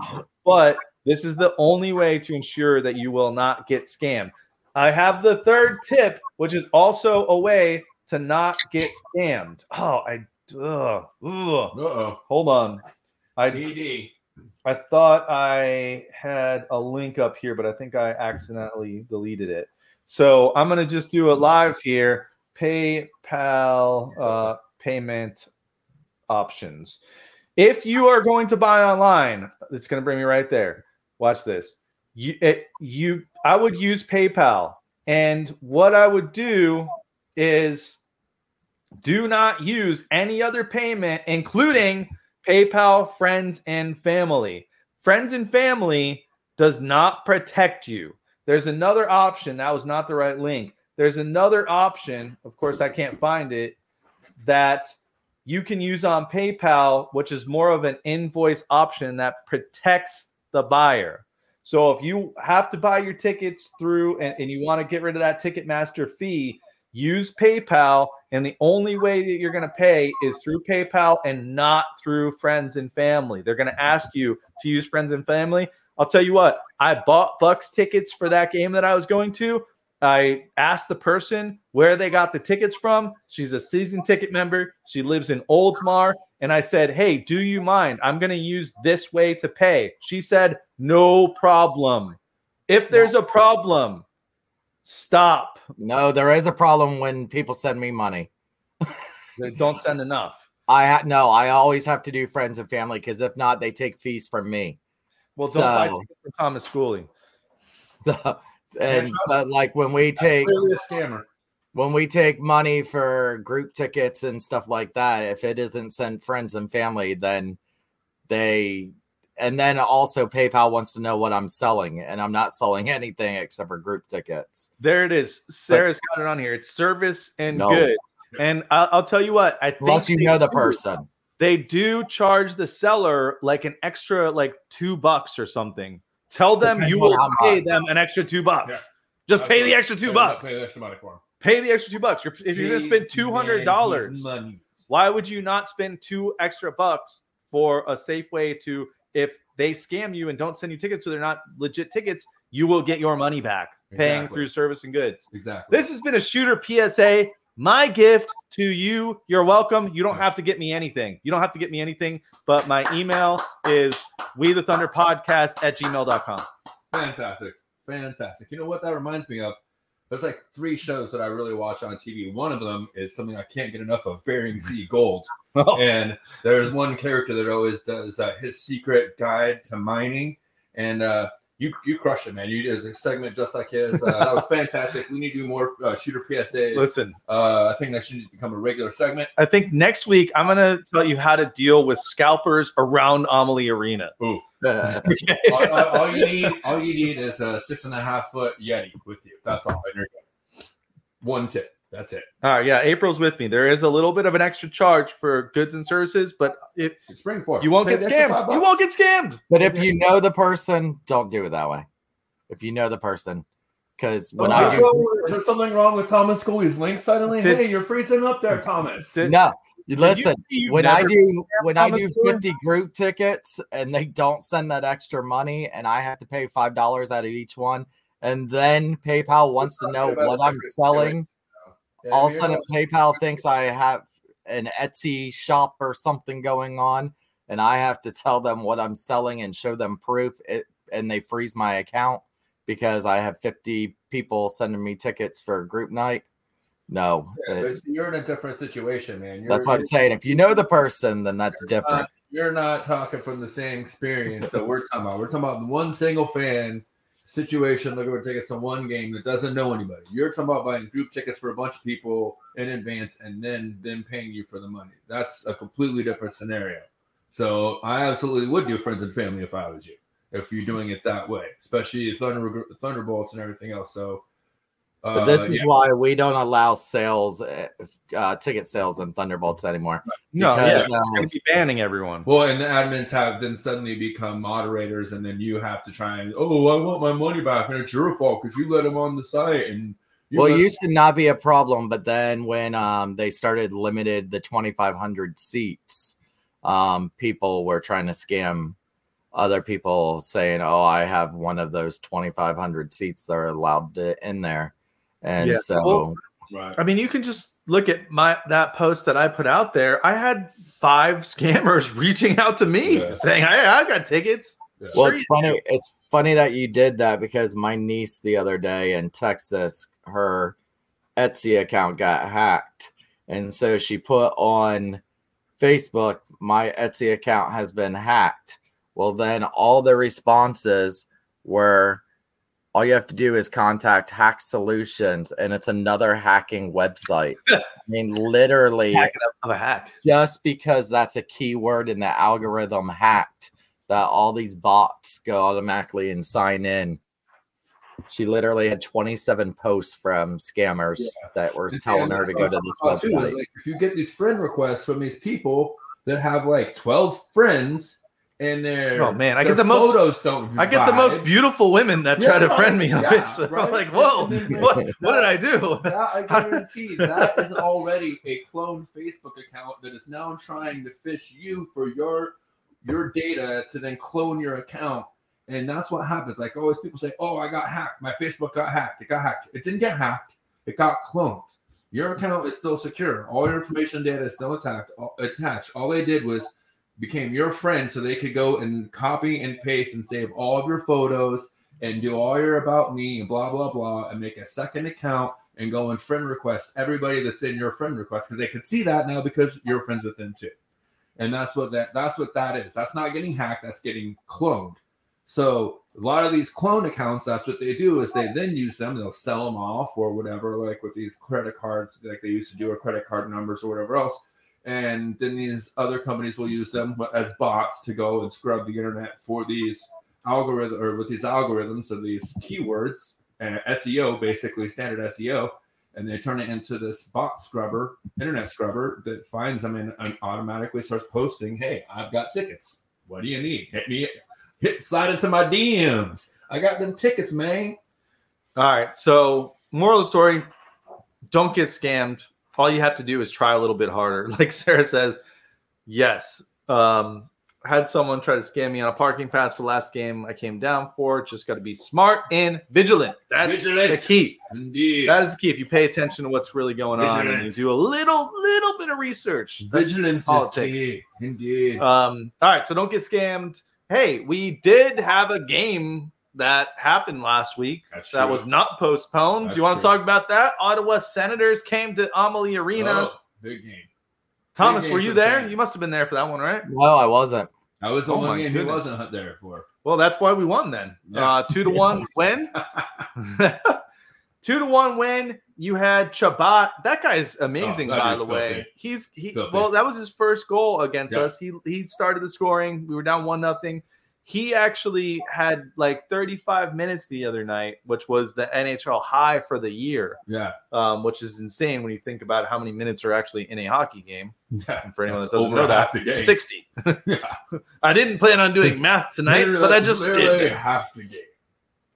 But this is the only way to ensure that you will not get scammed. I have the third tip, which is also a way to not get scammed. Oh, I ugh, ugh. Hold on. I PD. I thought I had a link up here, but I think I accidentally deleted it. So I'm gonna just do it live here. PayPal uh, payment options. If you are going to buy online, it's gonna bring me right there. Watch this. You it, you I would use PayPal, and what I would do is do not use any other payment, including PayPal, friends, and family. Friends and family does not protect you. There's another option. That was not the right link. There's another option. Of course, I can't find it. That you can use on PayPal, which is more of an invoice option that protects the buyer. So if you have to buy your tickets through and, and you want to get rid of that Ticketmaster fee, use PayPal. And the only way that you're going to pay is through PayPal and not through friends and family. They're going to ask you to use friends and family. I'll tell you what, I bought Bucks tickets for that game that I was going to. I asked the person where they got the tickets from. She's a season ticket member. She lives in Oldsmar. And I said, Hey, do you mind? I'm going to use this way to pay. She said, No problem. If there's a problem, stop. no, there is a problem when people send me money. they Don't send enough. I ha- no, I always have to do friends and family because if not, they take fees from me. Well, don't buy So- tickets from Thomas Schooley. So and so, like when we take Clearly a scammer. when we take money for group tickets and stuff like that, if it isn't sent friends and family, then they and then also PayPal wants to know what I'm selling, and I'm not selling anything except for group tickets. There it is. Sarah's got it on here. It's service and No. good. And I'll, I'll tell you what. I think Unless you know the do- person. They do charge the seller like an extra like two bucks or something. Tell them Depends you will pay them an extra two bucks. Yeah. Just pay the extra two bucks. Pay the extra money for him. Pay the extra two bucks. You're, if you're going to spend two hundred dollars, why would you not spend two extra bucks for a safe way to if they scam you and don't send you tickets so they're not legit tickets you will get your money back paying through service and goods Exactly. this has been a shooter psa my gift to you you're welcome you don't have to get me anything you don't have to get me anything but my email is we the thunder podcast at gmail.com Fantastic. Fantastic. You know what that reminds me of? There's like three shows that I really watch on TV. One of them is something I can't get enough of, Bering Sea Gold. and there's one character that always does uh, his secret guide to mining. And uh, you you crushed it, man. You did a segment just like his. Uh, that was fantastic. We need to do more uh, shooter PSAs. listen Uh, I think that should become a regular segment. i think next week i'm going to tell you how to deal with scalpers around amalie arena all, all- all you need, all you need is a six and a half foot Yeti with you. That's all. And you're good. One tip. That's it. All right, yeah, April's with me. There is a little bit of an extra charge for goods and services, but if Spring for you won't Pay get scammed, you won't get scammed. But if you know the person, don't do it that way. If you know the person, because when Oh, I do, is there something wrong with Thomas Schooley's link suddenly? Did- hey, you're freezing up there, Thomas. Did- no, You you listen. you've when I do when I do Stewart? 50 group tickets and they don't send that extra money and I have to pay five dollars out of each one, and then PayPal wants to know what I'm different selling. All of a sudden, PayPal thinks I have an Etsy shop or something going on, and I have to tell them what I'm selling and show them proof. It and they freeze my account because I have 50 people sending me tickets for a group night. No, yeah, it- you're in a different situation, man. You're, that's what I'm saying. If you know the person, then that's you're different. not, you're not talking from the same experience that we're talking about. We're talking about one single fan situation looking for tickets to one game that doesn't know anybody. You're talking about buying group tickets for a bunch of people in advance and then them paying you for the money. That's a completely different scenario. So I absolutely would do friends and family if I was you. If you're doing it that way, especially Thunder Thunderbolts and everything else. So, But this is yeah. why we don't allow sales, uh, uh, ticket sales in Thunderbolts anymore. No, Because, we're um, be banning everyone. Well, and the admins have then suddenly become moderators, and then you have to try and oh, I want my money back, and it's your fault because you let them on the site. And you well, it used to not be a problem, but then when um, they started limited the 2,500 seats, um, people were trying to scam other people saying, "Oh, I have one of those 2,500 seats that are allowed to, in there," and Yeah, so well, right. I mean, you can just look at my that post that I put out there. I had five scammers reaching out to me Yeah. saying, "Hey, I got tickets." Yeah. Well, it's funny. It's funny that you did that because my niece the other day in Texas, her Etsy account got hacked, and so she put on Facebook, "My Etsy account has been hacked." Well, then all the responses were, "All you have to do is contact Hack Solutions," and it's another hacking website. I mean, literally Hack of a hack. just because that's a keyword in the algorithm hacked that all these bots go automatically and sign in. She literally had 27 posts from scammers Yeah. that were And see, telling her to go to talking this about, too, website. like, if you get these friend requests from these people that have like 12 friends and their Oh, man, I get the most- photos don't I get the most beautiful women that try Yeah, to right. friend me on Yeah, Facebook. right. I'm like, whoa, then, what, what did I do? that I guarantee that is already a cloned Facebook account that is now trying to fish you for your your data to then clone your account. And that's what happens. Like always people say, Oh, I got hacked. My Facebook got hacked. It got hacked. It didn't get hacked, it got cloned. Your account is still secure. All your information data is still attacked, attached. All they did was became your friend so they could go and copy and paste and save all of your photos and do all your about me and blah blah blah and make a second account and go and friend request everybody that's in your friend request because they could see that now because you're friends with them too. And that's what that that's what that is. That's not getting hacked, that's getting cloned. So a lot of these clone accounts, that's what they do is they then use them, they'll sell them off or whatever, like with these credit cards, like they used to do or credit card numbers or whatever else. And then these other companies will use them as bots to go and scrub the internet for these algorithm or with these algorithms of these keywords, uh, SEO, basically standard SEO, and they turn it into this bot scrubber, internet scrubber that finds them and, and automatically starts posting, "Hey, I've got tickets. What do you need? Hit me, hit slide into my DMs. I got them tickets, man." All right. So, moral of the story don't get scammed. All you have to do is try a little bit harder. Like Sarah says, yes. Um, had someone try to scam me on a parking pass for last game I came down for. Just got to be smart and vigilant. That's Vigilant. the key. Indeed, That is the key. If you pay attention to what's really going on and you do a little, little bit of research. vigilance is key. Indeed. Um, all right, so don't get scammed. Hey, we did have a game that happened last week That's that true. was not postponed. That's Do you want to true. talk about that? Ottawa Senators came to Amalie Arena. Oh, big game. Thomas, big were you the there? fans. You must have been there for that one, right? No, I wasn't. I was the Oh one my game he wasn't there for. Well, that's why we won then. Yeah. Uh, two to one win. two to one win. You had Chabot. That guy's amazing, Oh, by the way. filthy. He's he. Filthy. Well, that was his first goal against Yeah. us. He he started the scoring. We were down one nothing. He actually had like 35 minutes the other night, which was the NHL high for the year, Yeah. um, which is insane when you think about how many minutes are actually in a hockey game. Yeah. And for anyone that doesn't know that, half the game. 60. Yeah. I didn't plan on doing math tonight, but I just literally did. half the game.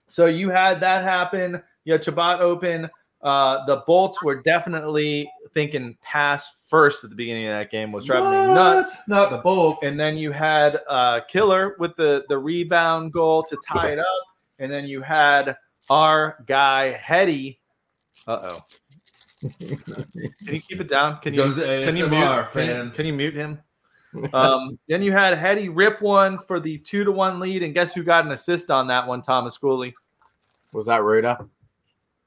So you had that happen. You had Chabot open. Uh, the Bolts were definitely thinking pass first at the beginning of that game was driving me nuts. Not the Bolts. And then you had uh, Killer with the the rebound goal to tie it up, and then you had our guy Hetty. Uh oh. Can you keep it down? Can you can you mute? Can you, can you mute him? Um, then you had Hetty rip one for the two to one lead, and guess who got an assist on that one? Thomas Cooley. Was that Ruda?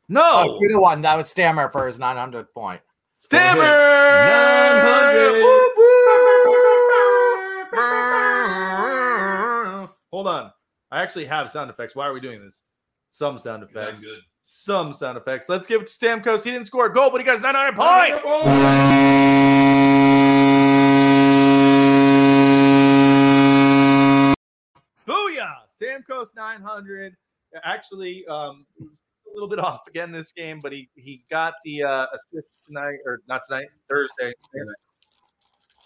No, Oh, two to one. That was Stammer for his 900th point. Stammer. 900. Hold on. I actually have sound effects. Why are we doing this? Some sound effects. good. Some sound effects. Let's give it to Stamkos. He didn't score a goal, but he got his 900 point. Booyah! Stamkos 900. Actually, um, he was a little bit off again this game, but he he got the uh, assist tonight, or not tonight, Thursday.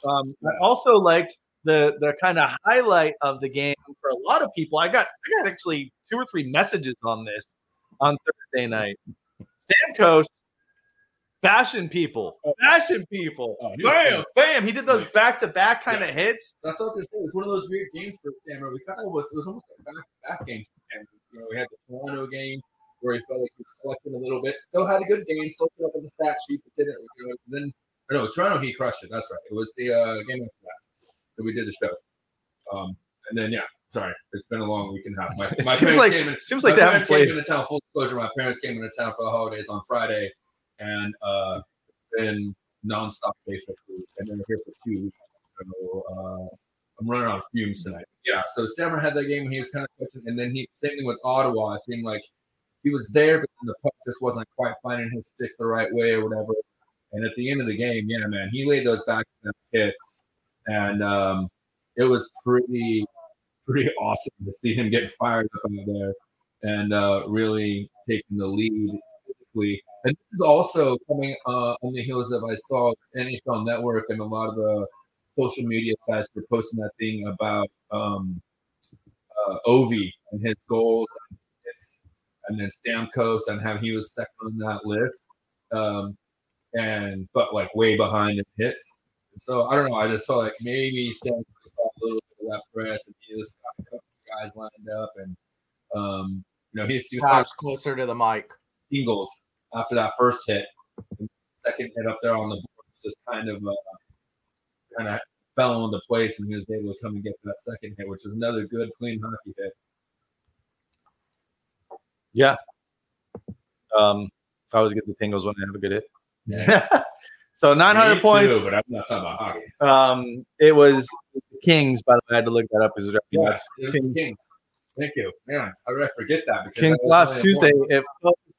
Um, I also liked the the kind of highlight of the game for a lot of people. I got I got actually two or three messages on this on Thursday night. Stamkos bashing people, bashing people. Oh, bam, bam. He did those back to back kind of hits. That's what I was gonna say. It was one of those weird games for Stammer. We kind of was. It was almost like back to back games. And you know, we had the Toronto game where he felt like he was collecting a little bit. Still had a good game. Still put up on the stat sheet, but didn't. You know, then or no, Toronto he crushed it. That's right. It was the uh, game after that that we did the show. Um, and then yeah, sorry, it's been a long week and a half. My, my seems parents like came in, seems like they haven't parents came played. into town. Full disclosure, my parents came into town for the holidays on Friday, and uh, been nonstop basically, and then here for two weeks. So uh, I'm running on fumes tonight. Yeah, so Stammer had that game and he was kind of and then he same thing with Ottawa. It seemed like he was there, but the puck just wasn't quite finding his stick the right way or whatever. And at the end of the game, yeah, man, he laid those back hits, and um, it was pretty, pretty awesome to see him get fired up out there and uh, really taking the lead. And this is also coming uh, on the heels of I saw NHL Network and a lot of the social media sites were posting that thing about um, uh, Ovi and his goals and, then Stamkos and how he was second on that list, um, and but like way behind in hits. And so I don't know. I just felt like maybe Stamkos saw a little bit of that press and he just got a couple of guys lined up and um, you know he's he was of closer to the mic. Eagles after that first hit. Second hit up there on the board just kind of uh, kind of fell into place, and he was able to come and get that second hit, which is another good clean hockey hit. Yeah. Um, I always get the tingles when I have a good hit. Yeah. so 900 Me points. but I'm not talking about hockey. Um, it was Kings, by the way. I had to look that up. Yes, it Kings. Kings. Thank you, man. I would forget that because Kings last Tuesday. It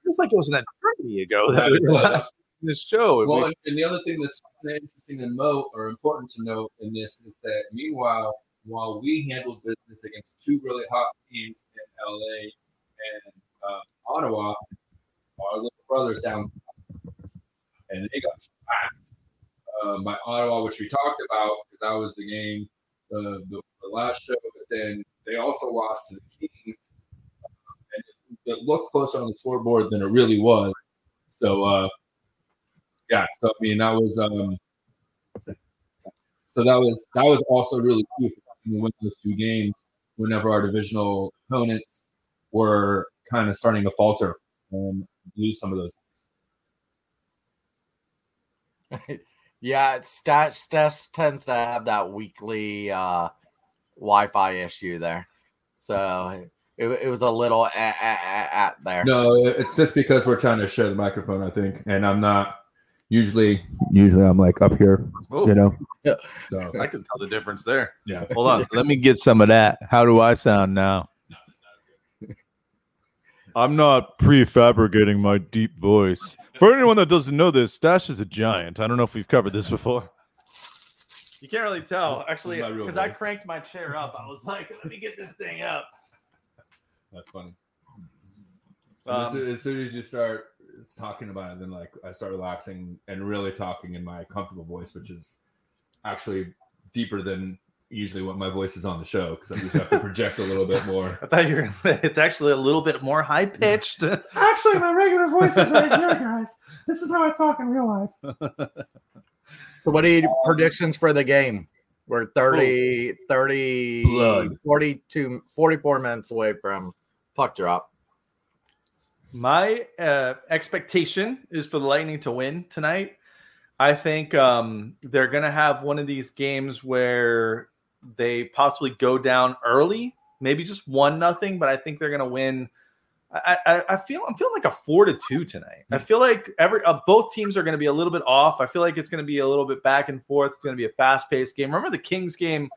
feels like it was an eternity ago that Yeah, we last this show. Well, and, and the other thing that's interesting and mo or important to note in this is that meanwhile, while we handled business against two really hot teams in LA and uh, Ottawa, our little brothers down and they got smacked um, by Ottawa, which we talked about because that was the game, uh, the, the last show. But then they also lost to the Kings, um, and it, it looked closer on the scoreboard than it really was. So, uh, yeah. So I mean, that was um, so that was that was also really cool to win those two games. Whenever our divisional opponents were kind of starting to falter and lose some of those. Yeah, Stat Stas tends to have that weekly uh, Wi-Fi issue there, so it, it was a little at, at, at there. No, it's just because we're trying to share the microphone, I think, and I'm not usually. Usually, I'm like up here, Oh, you know. Yeah. So I can tell the difference there. yeah, Hold on. Let me get some of that. How do I sound now? I'm not prefabricating my deep voice. For anyone that doesn't know this, Stash is a giant. I don't know if we've covered this before. You can't really tell, This- this actually, is my real because I cranked my chair up. I was like, let me get this thing up. that's funny. Um, as, as soon as you start talking about it, then like I start relaxing and really talking in my comfortable voice, which is actually deeper than usually what my voice is on the show because I just have to project a little bit more. I thought you were. It's actually a little bit more high pitched. Actually, my regular voice is right here, guys. This is how I talk in real life. So, what are your predictions for the game? We're 30, 30, Blood. 42, 44 minutes away from puck drop. My uh, expectation is for the Lightning to win tonight. I think um, they're going to have one of these games where they possibly go down early, maybe just one nothing, but I think they're going to win. I, I, I feel I'm feeling like a four to two tonight. I feel like every uh, both teams are going to be a little bit off. I feel like it's going to be a little bit back and forth. It's going to be a fast paced game. Remember the Kings game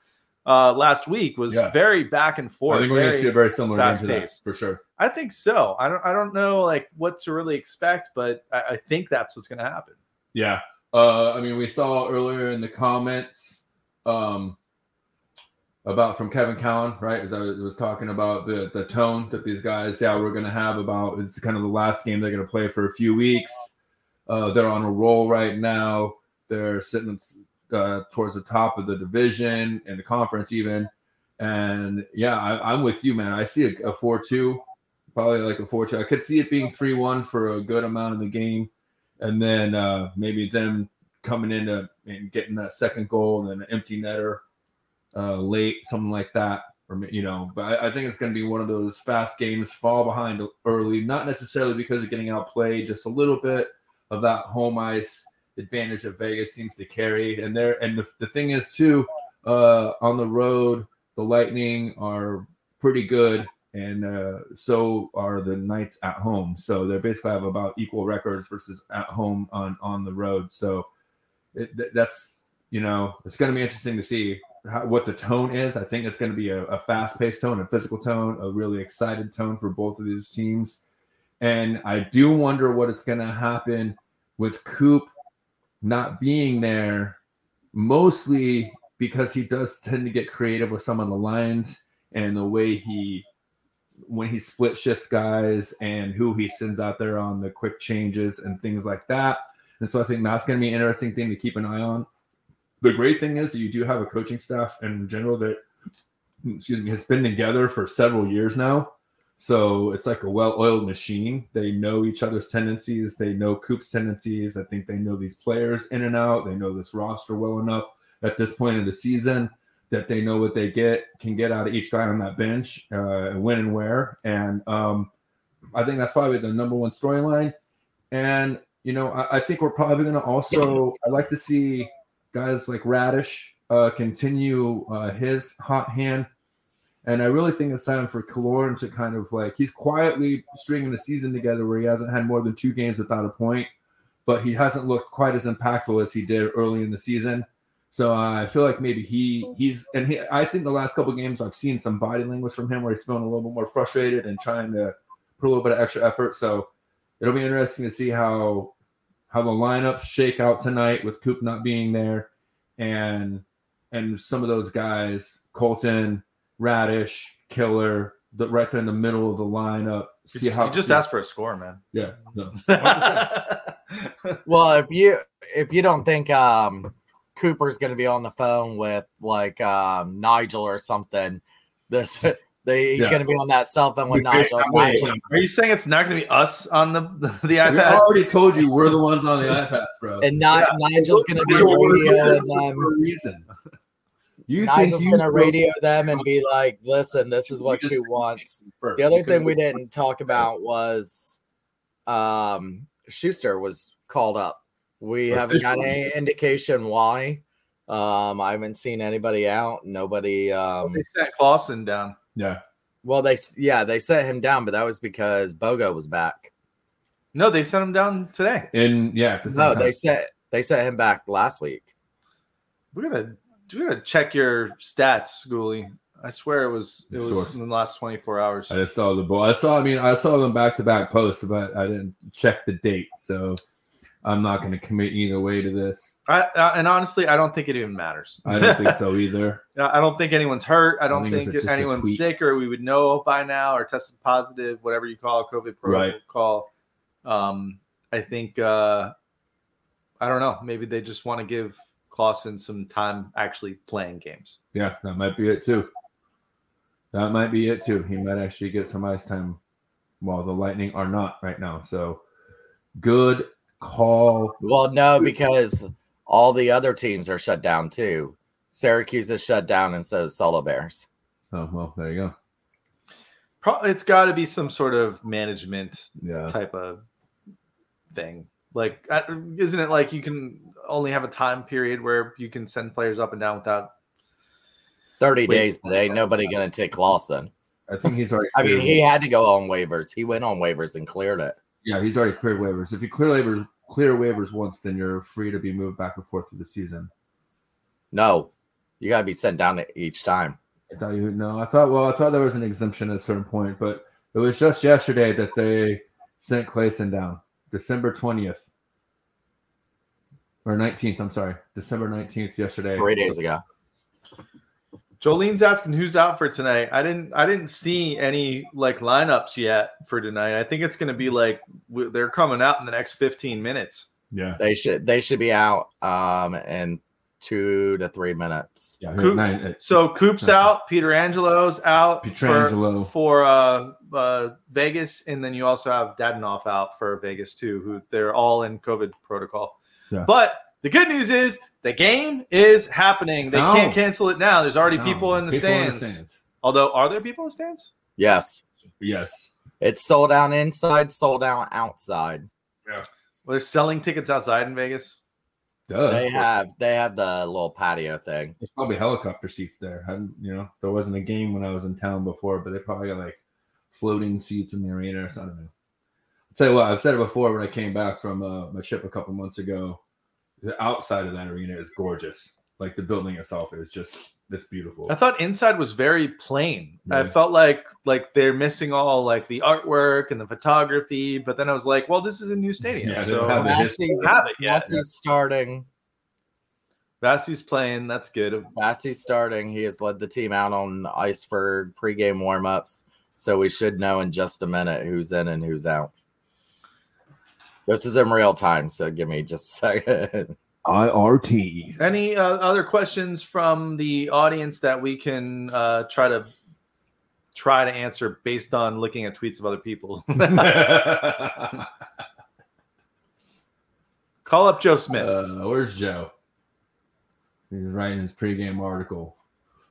uh, last week was Yeah. very back and forth. I think we're going to see a very similar game to that for sure. I think so. I don't. I don't know like what to really expect, but I, I think that's what's going to happen. Yeah. Uh, I mean, we saw earlier in the comments um, about from Kevin Cowan, right? As I was talking about the the tone that these guys, yeah, we're to have about it's kind of the last game they're to play for a few weeks. Uh, they're on a roll right now. They're sitting uh, towards the top of the division and the conference, even. And yeah, I, I'm with you, man. I see a, a four-two, probably like a four-two. I could see it being three-one for a good amount of the game and then uh, maybe them coming in to- and getting that second goal and then an empty netter uh, late, something like that. Or you know, but I, I think it's going to be one of those fast games, fall behind early, not necessarily because of getting outplayed, just a little bit of that home ice advantage that Vegas seems to carry. And there, and the, the thing is too, uh, on the road, the Lightning are pretty good and uh, so are the Knights at home. So they basically have about equal records versus at home on on the road. So it, th- that's you know it's going to be interesting to see how, what the tone is. I think it's going to be a, a fast paced tone, a physical tone, a really excited tone for both of these teams. And I do wonder what it's going to happen with Coop not being there, mostly because he does tend to get creative with some of the lines and the way he when he split shifts guys and who he sends out there on the quick changes and things like that. And so I think that's going to be an interesting thing to keep an eye on. The great thing is that you do have a coaching staff in general that, excuse me, has been together for several years now. So it's like a well-oiled machine. They know each other's tendencies. They know Coop's tendencies. I think they know these players in and out. They know this roster well enough at this point in the season that they know what they get can get out of each guy on that bench, uh, when and where. And um, I think that's probably the number one storyline. And you know, I, I think we're probably going to also. I'd like to see guys like Raddysh uh, continue uh, his hot hand. And I really think it's time for Killorn to kind of like he's quietly stringing the season together where he hasn't had more than two games without a point, but he hasn't looked quite as impactful as he did early in the season. So uh, I feel like maybe he he's and he I think the last couple games I've seen some body language from him where he's feeling a little bit more frustrated and trying to put a little bit of extra effort. So it'll be interesting to see how how the lineups shake out tonight with Coop not being there and and some of those guys Colton, Raddysh, Killer, the, right there in the middle of the lineup. See you, how you just asked for a score, man. yeah no Well, if you if you don't think um Cooper's going to be on the phone with like um Nigel or something, this they, he's Yeah. going to be on that cell phone with We wait. Are you saying it's not going to be us on the the, the we iPad? already told you we're the ones on the iPads, bro. And Ni- Nigel's going to be We're- we're doing radioing them. for a reason. You Nigel's you going to radio them and be like, "Listen, this is what You just Coop said wants." first. The other You thing we didn't talk about was um Sustr was called up. We haven't got any indication why. Um, I haven't seen anybody out. Nobody. Um, they sent Clausen down. Yeah. well, they yeah they set him down, but that was because Bogo was back. No, they sent him down today. And yeah, at the same No, time. they set they set him back last week. We're gonna we're gonna check your stats, Gooly. I swear it was it was Sure. in the last 24 hours. I just saw the ball. I saw. I mean, I saw them back to back posts, but I didn't check the date, so I'm not going to commit either way to this. I, I, and honestly, I don't think it even matters. I don't think so either. I don't think anyone's hurt. I don't think it's think, anyone's sick or we would know by now or tested positive, whatever you call a COVID Right. protocol. Um, I think uh, I don't know. Maybe they just want to give Clausen some time actually playing games. Yeah, that might be it too. That might be it too. He might actually get some ice time while the Lightning are not right now. So good call. Well, no, because all the other teams are shut down too. Syracuse is shut down, and so is Solar Bears. Oh well, there you go. Pro- it's got to be some sort of management Yeah. type of thing. Like, uh, isn't it like you can only have a time period where you can send players up and down without? 30 Wait. days, but ain't nobody going to take Clausen. I think he's already. I mean, he had to go on waivers. He went on waivers and cleared it. yeah, he's already cleared waivers. If you clear waivers, clear waivers once, then you're free to be moved back and forth through the season. No, you got to be sent down each time. I thought you no. I thought well, I thought there was an exemption at a certain point, but it was just yesterday that they sent Clayson down, December twentieth or nineteenth. I'm sorry, December nineteenth. Yesterday, Three days ago. Jolene's asking who's out for tonight. I didn't. I didn't see any like lineups yet for tonight. I think it's going to be like w- they're coming out in the next 15 minutes. Yeah, They should they should be out um in two to three minutes. yeah. Coop- nine, So Coop's out, Peter Angelo's out for, Pietrangelo. for uh, uh, Vegas, and then you also have Dadonov out for Vegas too. Who they're all in COVID protocol. Yeah. But the good news is the game is happening. They Sound. can't cancel it now. There's already No, people in the stands. Although, are there people in the stands? Yes. Yes. It's sold out inside, sold out outside. Yeah. Well, they're selling tickets outside in Vegas. Duh. They have they have the little patio thing. There's probably helicopter seats there. I, you know, there wasn't a game when I was in town before, but they probably got like floating seats in the arena or something. I'll tell you what, I've said it before when I came back from uh, my trip a couple months ago. The outside of that arena is gorgeous. Like the building itself is just it's beautiful. I thought inside was very plain. I felt like like they're missing all like the artwork and the photography. But then I was like, well, this is a new stadium, Yeah, so don't have the have it yet. Massey's starting. Bassey's playing. That's good. Massey's starting. He has led the team out on ice for pregame warmups. So we should know in just a minute who's in and who's out. This is in real time, so give me just a second. IRT. Any uh, other questions from the audience that we can uh, try to try to answer based on looking at tweets of other people? Call up Joe Smith. Uh, where's Joe? He's writing his pregame article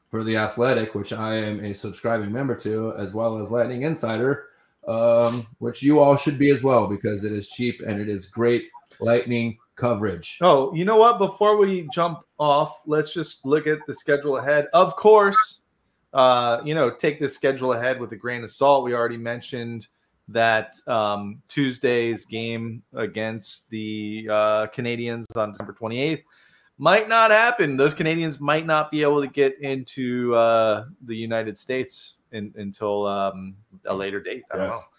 for the Athletic, which I am a subscribing member to, as well as Lightning Insider, um, which you all should be as well because it is cheap and it is great Lightning coverage. Oh, you know what? Before we jump off, let's just look at the schedule ahead. Of course, uh, you know, take the schedule ahead with a grain of salt. We already mentioned that um, Tuesday's game against the uh, Canadiens on December 28th might not happen. Those Canadiens might not be able to get into uh, the United States in, until um, a later date. I don't Yes.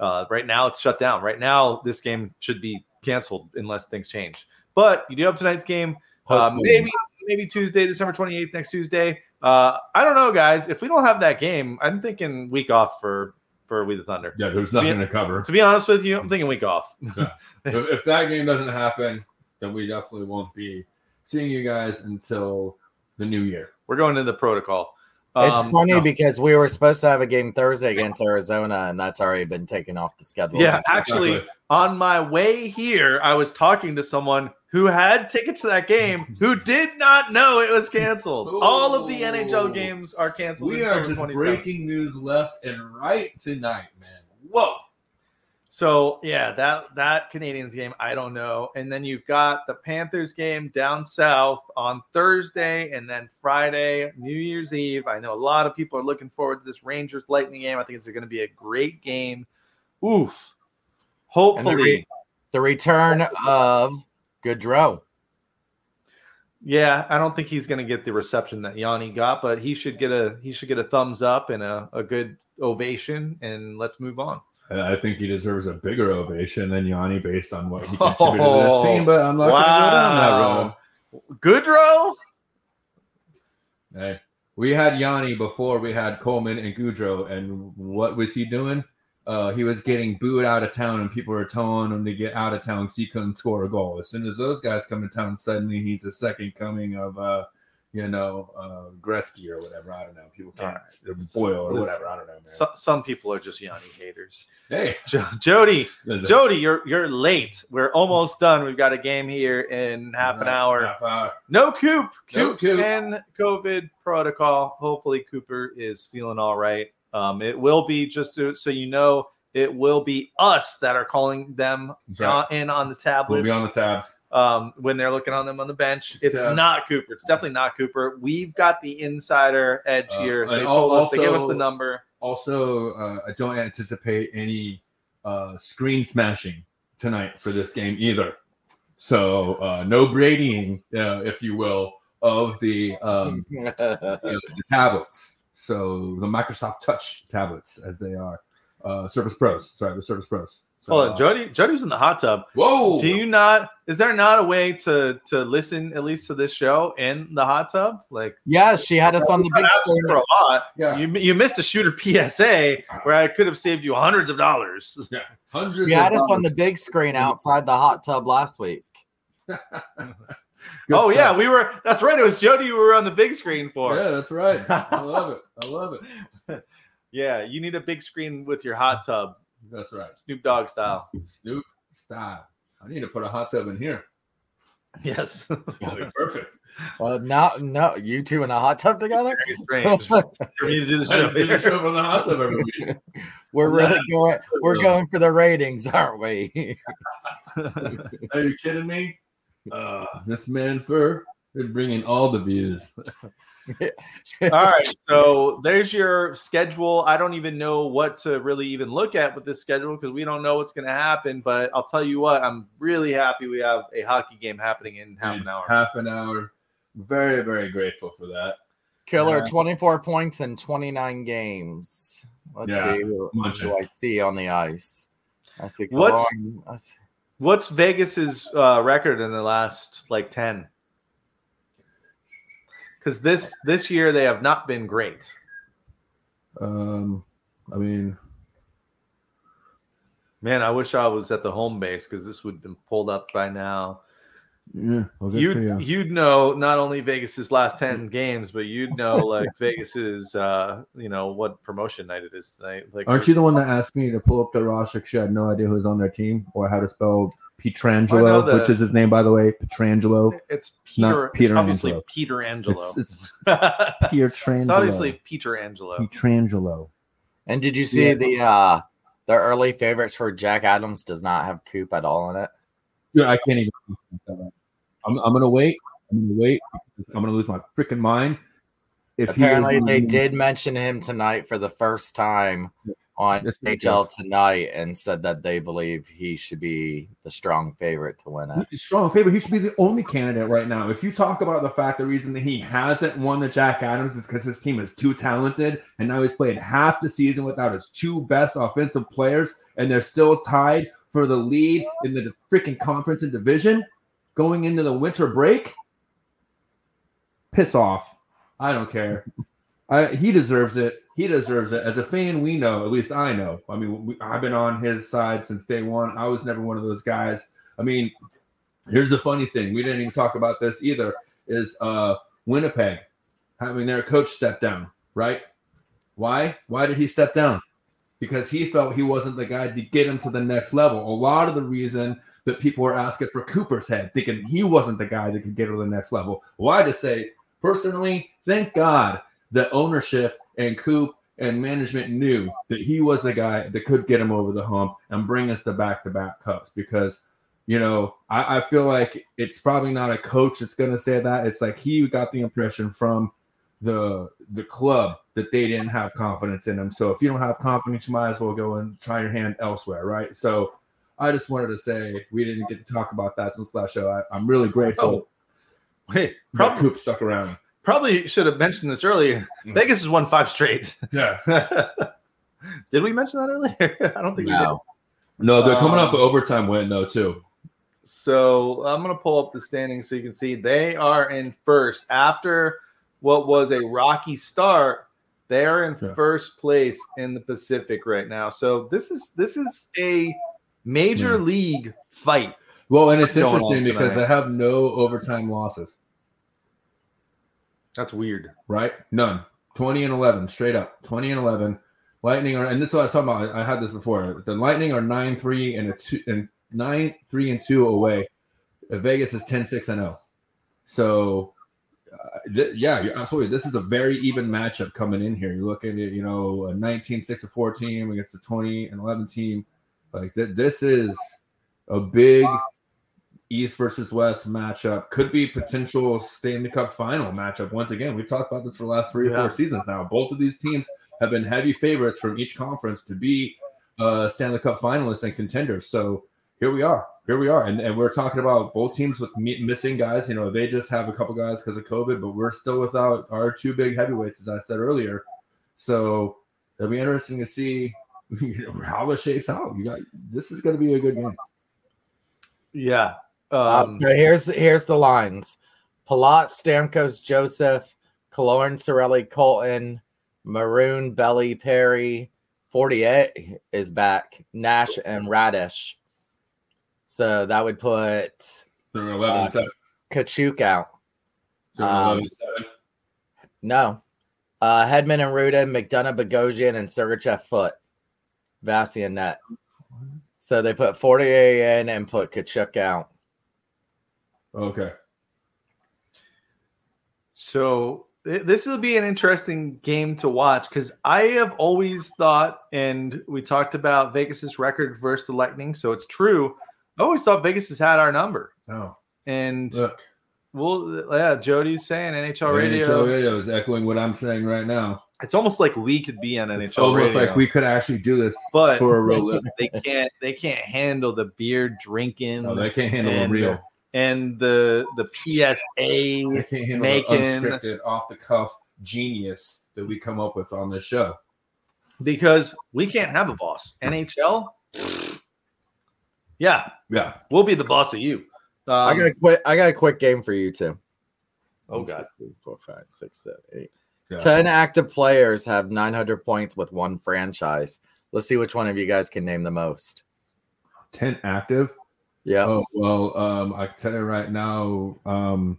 know. Uh, right now, it's shut down. Right now, this game should be canceled unless things change. But you do have tonight's game. Uh, maybe maybe Tuesday, December 28th, next Tuesday. Uh, I don't know, guys. If we don't have that game, I'm thinking week off for for We the Thunder. Yeah, there's nothing to cover. To be honest with you, I'm thinking week off. if, if that game doesn't happen, then we definitely won't be seeing you guys until the new year. We're going into the protocol. It's Um, funny no. because we were supposed to have a game Thursday against Arizona, and that's already been taken off the schedule. Yeah, actually, Exactly. on my way here, I was talking to someone who had tickets to that game who did not know it was canceled. All of the NHL games are canceled. We are just breaking news left and right tonight, man. Whoa. So yeah, that that Canadiens game, I don't know. And then you've got the Panthers game down south on Thursday, and then Friday, New Year's Eve. I know a lot of people are looking forward to this Rangers Lightning game. I think it's going to be a great game. Oof. Hopefully, re- The return of Goodrow. yeah. I don't think he's going to get the reception that Yanni got, but he should get a he should get a thumbs up and a, a good ovation. And let's move on. I think he deserves a bigger ovation than Yanni based on what he contributed to this team, but I'm not Wow. going to go down that road. Goodrow. Hey, we had Yanni before we had Coleman and Goodrow, and what was he doing? uh, he was getting booed out of town, and people were telling him to get out of town because he couldn't score a goal. As soon as those guys come to town, suddenly he's the second coming of, uh, you know, uh, Gretzky or whatever. I don't know. People can't. Boyle or whatever. I don't know, man. So, some people are just Yanni haters. hey, Jo- Jody, Jody, you're you're late. We're almost done. We've got a game here in half an hour. Half hour. No Coop. No Coop's Coop. in COVID protocol. Hopefully Cooper is feeling all right. Um, it will be just to, so you know, it will be us that are calling them right. in on the tablets We'll be on the tabs. Um, when they're looking on them on the bench. It's Yeah. not Cooper. It's definitely not Cooper. We've got the insider edge Uh, here. They al- told us to give us the number. Also, uh, I don't anticipate any uh, screen smashing tonight for this game either. So uh, no bradying, uh, if you will, of the um, you know, the tablets. So the Microsoft Touch tablets, as they are, uh, Surface Pros. Sorry, the Surface Pros. So, Hold on, uh, Jody. was in the hot tub. Whoa! Do you not? Is there not a way to to listen at least to this show in the hot tub? Like yeah, she had us on the big screen. for a lot. Yeah. You you missed a shooter PSA where I could have saved you hundreds of dollars. Yeah, Hundreds. She had of us on the big screen outside the hot tub last week. Good oh yeah, we were. That's right. It was Jody we were on the big screen for. Yeah, that's right. I love it. I love it. Yeah, you need a big screen with your hot tub, That's right. Snoop Dogg style. Snoop, style. I need to put a hot tub in here. Yes. That'd be perfect. Well, no, no, you two in a hot tub together. Strange for me to do the show. just do the show from the hot tub every week. We're really going. We're going for the ratings, aren't we? Are you kidding me? Uh, this man fur is bringing all the views. All right, so there's your schedule. I don't even know what to really even look at with this schedule because we don't know what's going to happen. But I'll tell you what, I'm really happy we have a hockey game happening in half an hour. Half an hour. Very, very grateful for that. Killer, Yeah. 24 points in 29 games. Let's Yeah, see who, who do I see on the ice. I see. What's- I see- What's Vegas's uh, record in the last like ten? Because this this year they have not been great. Um, I mean, Man, I wish I was at the home base because this would have been pulled up by now. yeah, well, You'd you. you'd know not only Vegas's last ten games, but you'd know like Vegas's uh you know what promotion night it is tonight. Like Aren't you the one that asked me to pull up the roster because you had no idea who was on their team or how to spell I know Pietrangelo, the- which is his name, by the way, Petrangelo. It's not Peter. Peter it's obviously Angelo. Peter Angelo. It's, it's it's obviously Peter Angelo. Petrangelo. And did you see Yeah. the uh the early favorites for Jack Adams does not have Coop at all in it? Yeah, I can't even. I'm, I'm gonna wait. I'm gonna wait. I'm gonna lose my freaking mind. If he Apparently, they did mention him tonight for the first time on That's HL tonight and said that they believe he should be the strong favorite to win it. Strong favorite. He should be the only candidate right now. If you talk about the fact the reason that he hasn't won the Jack Adams is because his team is too talented, and now he's played half the season without his two best offensive players, and they're still tied for the lead in the freaking conference and division going into the winter break. Piss off. I don't care. I, he deserves it. He deserves it. As a fan, we know, at least I know. I mean, we, I've been on his side since day one. I was never one of those guys. I mean, here's the funny thing. We didn't even talk about this either. Is uh Winnipeg having their coach step down, right? Why? Why did he step down? Because he felt he wasn't the guy to get him to the next level. A lot of the reason that people were asking for Cooper's head, thinking he wasn't the guy that could get him to the next level. Why to say, personally, thank God that ownership and Coop and management knew that he was the guy that could get him over the hump and bring us the back-to-back cups because you know I, I feel like it's probably not a coach that's going to say that. It's like he got the impression from the the club that they didn't have confidence in him. So if you don't have confidence you might as well go and try your hand elsewhere right? So i just wanted to say we didn't get to talk about that since last show. I, i'm really grateful oh, Wait, that coop stuck around probably should have mentioned this earlier. Mm. Vegas has won five straight. yeah did we mention that earlier? I don't think we did. No. no they're coming up Um, an overtime win though too So I'm gonna pull up the standings so you can see they are in first after what was a rocky start. They are in Yeah. first place in the Pacific right now. So this is this is a major Yeah. league fight. Well, and it's interesting because they have no overtime losses, That's weird. right? None. 20 and 11, straight up. 20 and 11. Lightning are, and this is what I was talking about. I had this before. The Lightning are 9 3 and a 2 and 9 3 and 2 away. Vegas is 10 6 and 0. So, uh, th- yeah, you're absolutely. This is a very even matchup coming in here. You're looking at, you know, a 19 6 and 4 team against a 20 and 11 team. Like, th- this is a big East versus West matchup. Could be potential Stanley Cup final matchup. Once again, we've talked about this for the last three or Yeah. four seasons now. Both of these teams have been heavy favorites from each conference to be uh, Stanley Cup finalists and contenders. So here we are. Here we are. And, and we're talking about both teams with mi- missing guys. You know, they just have a couple guys because of COVID, but we're still without our two big heavyweights, as I said earlier. So it'll be interesting to see you know, how it shakes out. You got this is going to be a good game. Yeah. Uh, Um, so here's here's the lines: Palat, Stamkos, Joseph, Killorn, Cirelli, Colton, Maroon, Belly, Perry, 48 is back, Nash and Raddysh. So that would put They're 11 Uh, 7. Katchouk out. Um, 11 and 7. No. Uh Hedman and Rutta, McDonagh, Bogosian, and Sergachev foot. Vasian net. So they put 48 in and put Katchouk out. Okay. So this will be an interesting game to watch because I have always thought, and we talked about Vegas's record versus the Lightning, so it's true. I always thought Vegas has had our number, Oh, and look. well, yeah, Jody's saying NHL radio. NHL radio is echoing what I'm saying right now. It's almost like we could be on NHL It's almost radio, like we could actually do this But- for a real living. they can't they can't handle the beer drinking No, they can't handle the real. And the the PSA making- the unscripted, off the cuff genius that we come up with on this show. because we can't have a boss. NHL, yeah, Yeah. we'll be the boss of you. Um, I got a quick I got a quick game for you too. oh god, Three, four, five, six, seven, eight. Yeah. 10 active players have 900 points with one franchise. Let's see which one of you guys can name the most. 10 active. Yeah. Oh, well, um, I can tell you right now. Um,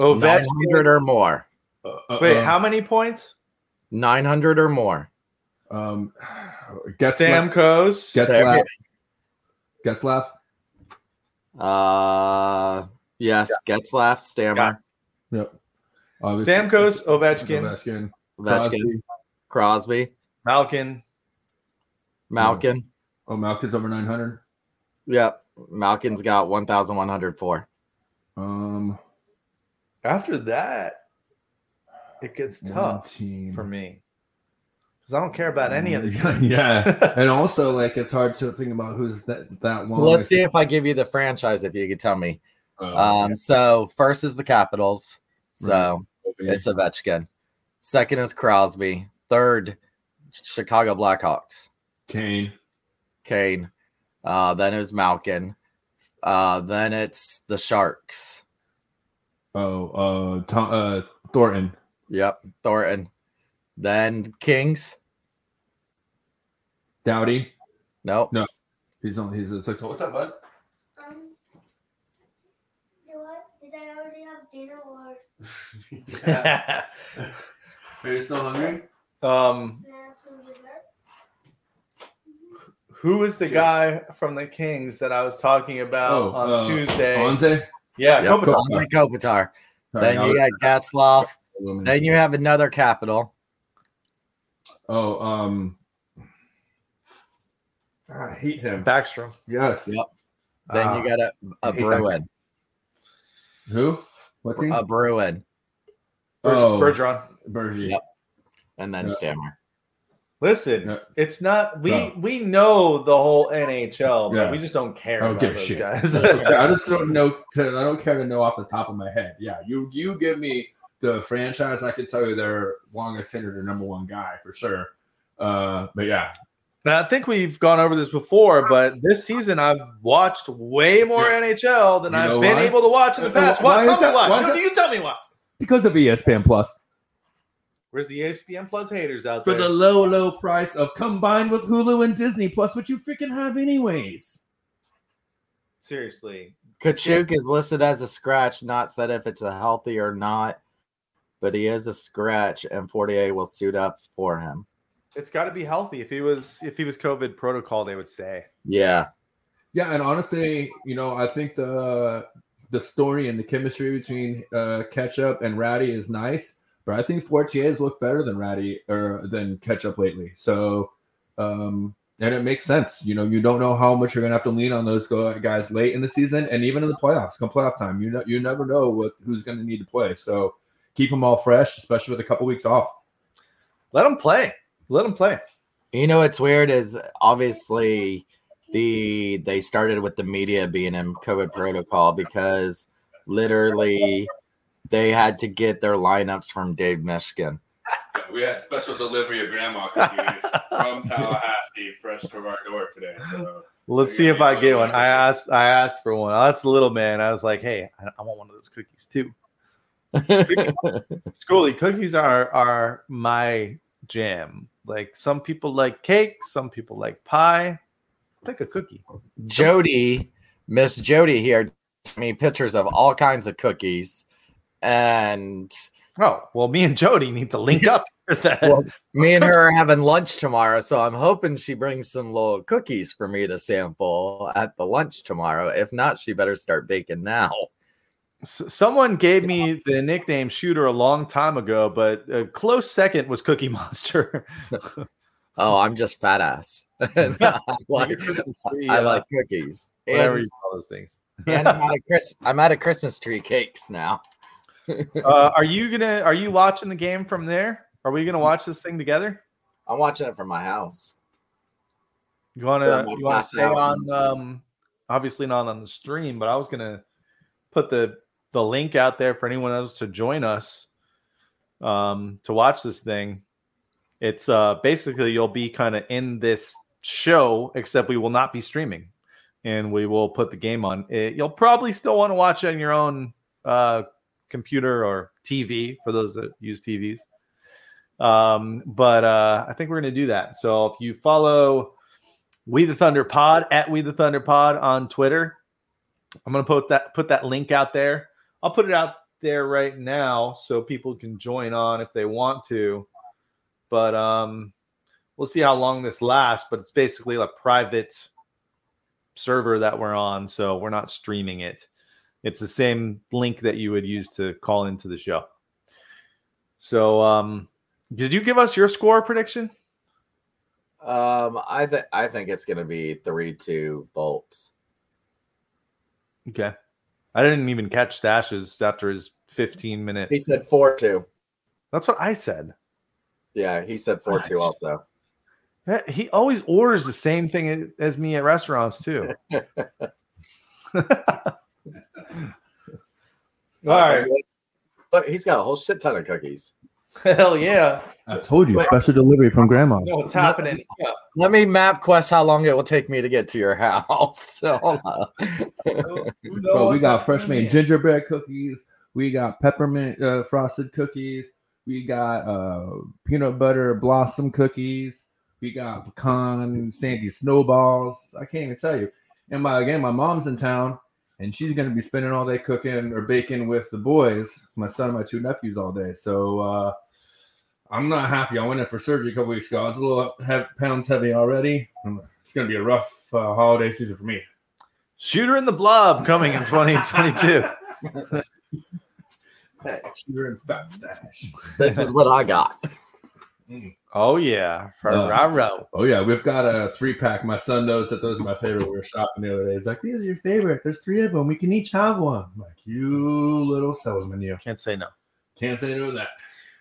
Ovechkin. 900 or more. uh, uh, Wait, um, how many points? 900 or more. Um, Getzlaf. Stamkos. Getzlaf. Getzlaf. Uh, yes, Getzlaf, Stammer, Yeah. Yep. Obviously- Stamkos, Ovechkin, Ovechkin. Ovechkin, Crosby, Malkin. Malkin. Oh, Malkin's over 900. Yep. Malkin's got 1,104. Um, After that, it gets tough team. for me because I don't care about any other. Yeah, yeah. and also like it's hard to think about who's that that So long. let's see if I give you the franchise if you could tell me. Uh, Um, so first is the Capitals. So okay. it's Ovechkin. Second is Crosby. Third, Chicago Blackhawks. Kane. Kane. Uh, then it was Malkin. Uh, then it's the Sharks. Oh, uh, Tom, uh, Thornton. Yep, Thornton. Then Kings. Doughty. Nope. No. He's on. He's a six. What's up, bud? Um, you know what? Did I already have dinner or Are you still hungry? um, can I have some dessert? Who is the Sure. guy from the Kings that I was talking about Oh, on uh, Tuesday? Anze. yeah, Yep, Kopitar. Andre Kopitar. Sorry, Then you got Getzlaf. Then you have another capital. Oh, um, I hate him. Backstrom. Yes. Yep. Then Ah, you got a, hate that Bruin. Who? What's he? A Bruin. Ber- Oh. Bergeron. Bergie. Yep. And then Yeah. Stammer. Listen, Yeah. it's not we No. we know the whole NHL, but Yeah. we just don't care I don't about give a those shit. guys. I just don't know. To, I don't care to know off the top of my head. Yeah, you you give me the franchise, I can tell you their longest hitter, their number one guy for sure. Uh, but yeah, Now, I think we've gone over this before, but this season I've watched way more Yeah. NHL than You know I've been why? able to watch in the past. why Why? is Tell me that- why. why You- You tell me why. because of ESPN Plus. Where's the ESPN Plus haters out there for there? the low, low price of combined with Hulu and Disney Plus, what you freaking have anyways. Seriously, Katchouk is listed as a scratch, not said if it's a healthy or not, but he is a scratch, and 48 will suit up for him. it's got to be healthy. If he was, if he was COVID protocol, they would say. Yeah. Yeah, and honestly, you know, I think the the story and the chemistry between uh, Ketchup and Ratty is nice, but I think Fortier has looked better than Ratty or than Ketchup lately. So, um, and it makes sense. You know, you don't know how much you're gonna have to lean on those guys late in the season, and even in the playoffs. Come playoff time, you know, you never know what who's gonna need to play. So, keep them all fresh, especially with a couple weeks off. Let them play. Let them play. You know what's weird is obviously the they started with the media being in COVID protocol because literally they had to get their lineups from Dave Michigan. We had special delivery of grandma cookies from Tallahassee, fresh from our door today. So. Let's see if I get one. I asked. I asked for one. I asked the little man. I was like, "Hey, I, I want one of those cookies too." Schooly cookies are are my jam. Like some people like cake, some people like pie. Pick a cookie. Jody, Miss Jody here, sent me pictures of all kinds of cookies, and Oh well, me and Jody need to link up for that. well, me and her are having lunch tomorrow, so I'm hoping she brings some little cookies for me to sample at the lunch tomorrow. If not, she better start baking now. S- someone gave me the nickname Shooter a long time ago, but a close second was Cookie Monster. Oh, I'm just fat ass. I like, I uh, like cookies. whatever And, you call those things. and I'm out of Chris. I'm out of Christmas tree cakes now. Uh, are you gonna? Are you watching the game from there? Are we gonna watch this thing together? I'm watching it from my house. You wanna? You wanna stay on? Um, obviously not on the stream, but I was gonna put the the link out there for anyone else to join us um, to watch this thing. It's uh, basically you'll be kind of in this show, except we will not be streaming, and we will put the game on. It, you'll probably still want to watch it on your own uh, computer or TV for those that use TVs. Um, but uh, I think we're going to do that. So if you follow We the Thunder Pod at We the Thunder Pod on Twitter, I'm going to put that put that link out there. I'll put it out there right now so people can join on if they want to. But um, we'll see how long this lasts. But it's basically a private server that we're on, so we're not streaming it. It's the same link that you would use to call into the show. So, um, did you give us your score prediction? Um, I think I think it's gonna be three two bolts. Okay. I didn't even catch Stash's after his 15 minute. He said four two. That's what I said. Yeah, he said four two also. He always orders the same thing as me at restaurants too. All right. Look, he's got a whole shit ton of cookies. Hell yeah. I told you, special delivery from grandma. know what's happening. Yeah. Let me map quest how long it will take me to get to your house. So, hold on. Bro, we got fresh made gingerbread cookies. We got peppermint uh, frosted cookies. We got uh, peanut butter blossom cookies. We got pecan sandy snowballs. I can't even tell you. And my again, my mom's in town, and she's gonna be spending all day cooking or baking with the boys, my son and my two nephews, all day. So uh, I'm not happy. I went in for surgery a couple weeks ago. I was a little he- pounds heavy already. It's gonna be a rough uh, holiday season for me. Shooter in the blob coming in 2022. Sugar and fat stash. this is what I got. Oh yeah. Ferraro. Uh, oh yeah, we've got a three pack. My son knows that those are my favorite. We were shopping the other day. He's like, "These are your favorite. There's three of them. We can each have one." I'm like, "You little salesman, you Can't say no. can't say no to that."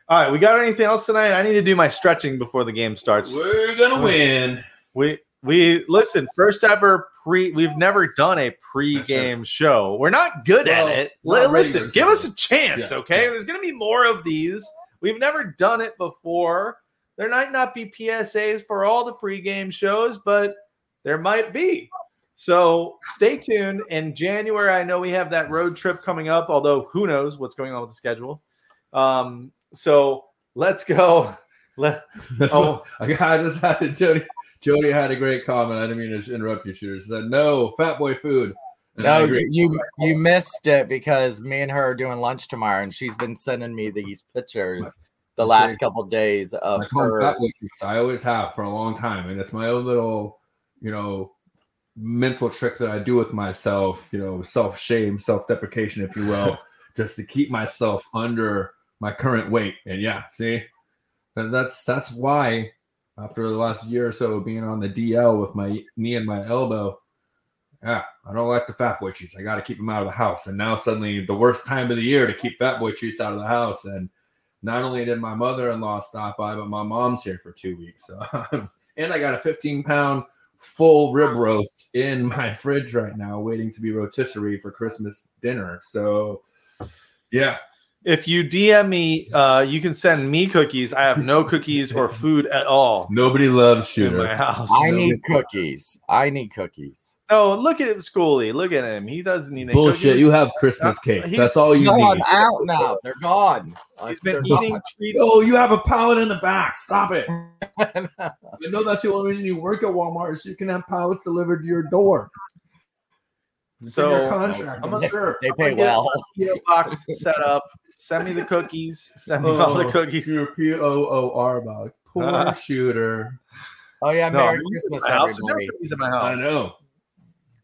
All right, we got anything else tonight? I need to do my stretching before the game starts. We're gonna uh, win. We we listen, first ever pre we've never done a pre-game show. We're not good Well, at it. listen, give us a chance, Yeah, okay? yeah. There's gonna be more of these. We've never done it before. There might not be PSAs for all the pre-game shows, but there might be. So stay tuned. In January, I know we have that road trip coming up, although who knows what's going on with the schedule. Um, so let's go. Let, That's Oh. what, I I just had Jody. Jody had a great comment. I didn't mean to interrupt you, shooter. She said, "No, fat boy food." And No, you you missed it because me and her are doing lunch tomorrow, and she's been sending me these pictures the last couple days of I her. I always have for a long time, and it's my own little, you know, mental trick that I do with myself. You know, self shame, self deprecation, if you will, just to keep myself under my current weight. And yeah, see, and that's that's why after the last year or so being on the DL with my knee and my elbow. Yeah, I don't like the fat boy treats. I got to keep them out of the house. And now suddenly, the worst time of the year to keep fat boy treats out of the house. And not only did my mother-in-law stop by, but my mom's here for two weeks. So, and I got a 15 pound full rib roast in my fridge right now, waiting to be rotisserie for Christmas dinner. So, yeah, if you DM me, uh, you can send me cookies. I have no cookies or food at all nobody loves in my house. I No, need cookies. I need cookies. No, look at him, Schoolie. Look at him. He doesn't need any Bullshit. cookies. You have Christmas Uh, cakes. he's- That's all you No, I'm need. out now. They're gone. He's Like, been they're eating treats. Oh, you have a pallet in the back. Stop it. I know that's the only reason you work at Walmart is so you can have pallets delivered to your door. It's So contract. I'm I'm a- sure. they pay well. get PO box set up. Send me the cookies. Send me all the Oh, cookies. Your P O O R box. Poor Uh. shooter. Oh yeah, No, Merry Christmas, in my house. Everybody. in my house. I know.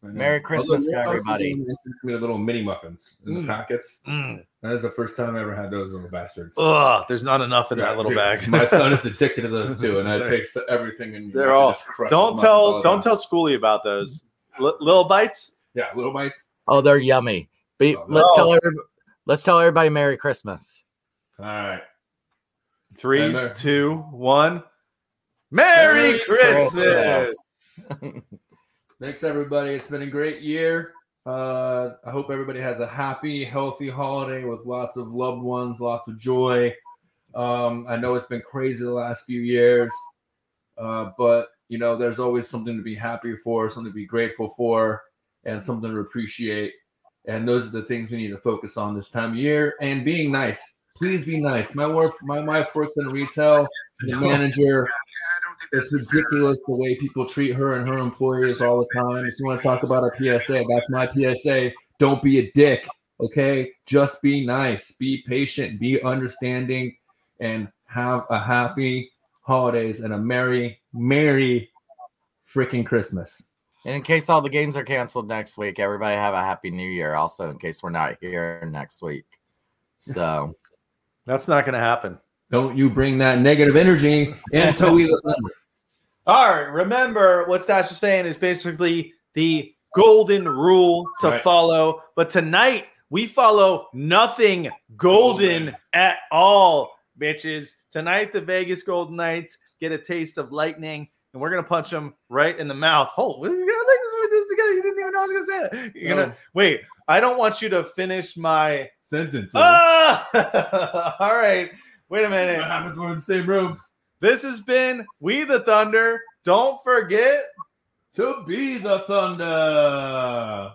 I know. Merry Christmas to Although your house is everybody. only me The little mini muffins in Mm. the packets. Mm. That is the first time I ever had those little bastards. Ugh, there's not enough in Yeah, that little dude, bag. My son is addicted to those too, and it takes everything and they're all- just don't muffins all tell don't tell Schoolie about those. L- little bites. Yeah, little bites. Oh, they're yummy. Be, Oh, let's no. tell every, let's tell everybody Merry Christmas. All right. Three, two, one. And there- two, one. Merry, Merry Christmas. Thanks, everybody. It's been a great year. Uh, I hope everybody has a happy, healthy holiday with lots of loved ones, lots of joy. Um, I know it's been crazy the last few years, uh, but you know, there's always something to be happy for, something to be grateful for, and something to appreciate. And those are the things we need to focus on this time of year. And being nice. Please be nice. My work, my wife works in retail. The manager it's ridiculous the way people treat her and her employees all the time. If you want to talk about a PSA, that's my PSA. Don't be a dick, okay? Just be nice, be patient, be understanding, and have a happy holidays and a merry, merry freaking Christmas. And in case all the games are canceled next week, everybody have a happy new year. Also, in case we're not here next week. So That's not going to happen. Don't you bring that negative energy into We the Thunder. All right. Remember what Stash is saying is basically the golden rule to Right. follow. But tonight we follow nothing golden, Golden. at all, bitches. Tonight the Vegas Golden Knights get a taste of lightning, and we're gonna punch him right in the mouth. Oh, we're gonna like this with this together. You didn't even know I was gonna say that. You're gonna wait. I don't want you to finish my. Sentences. Ah! all right. Wait a minute. What happens when we're in the same room? This has been We the Thunder. Don't forget To be the Thunder.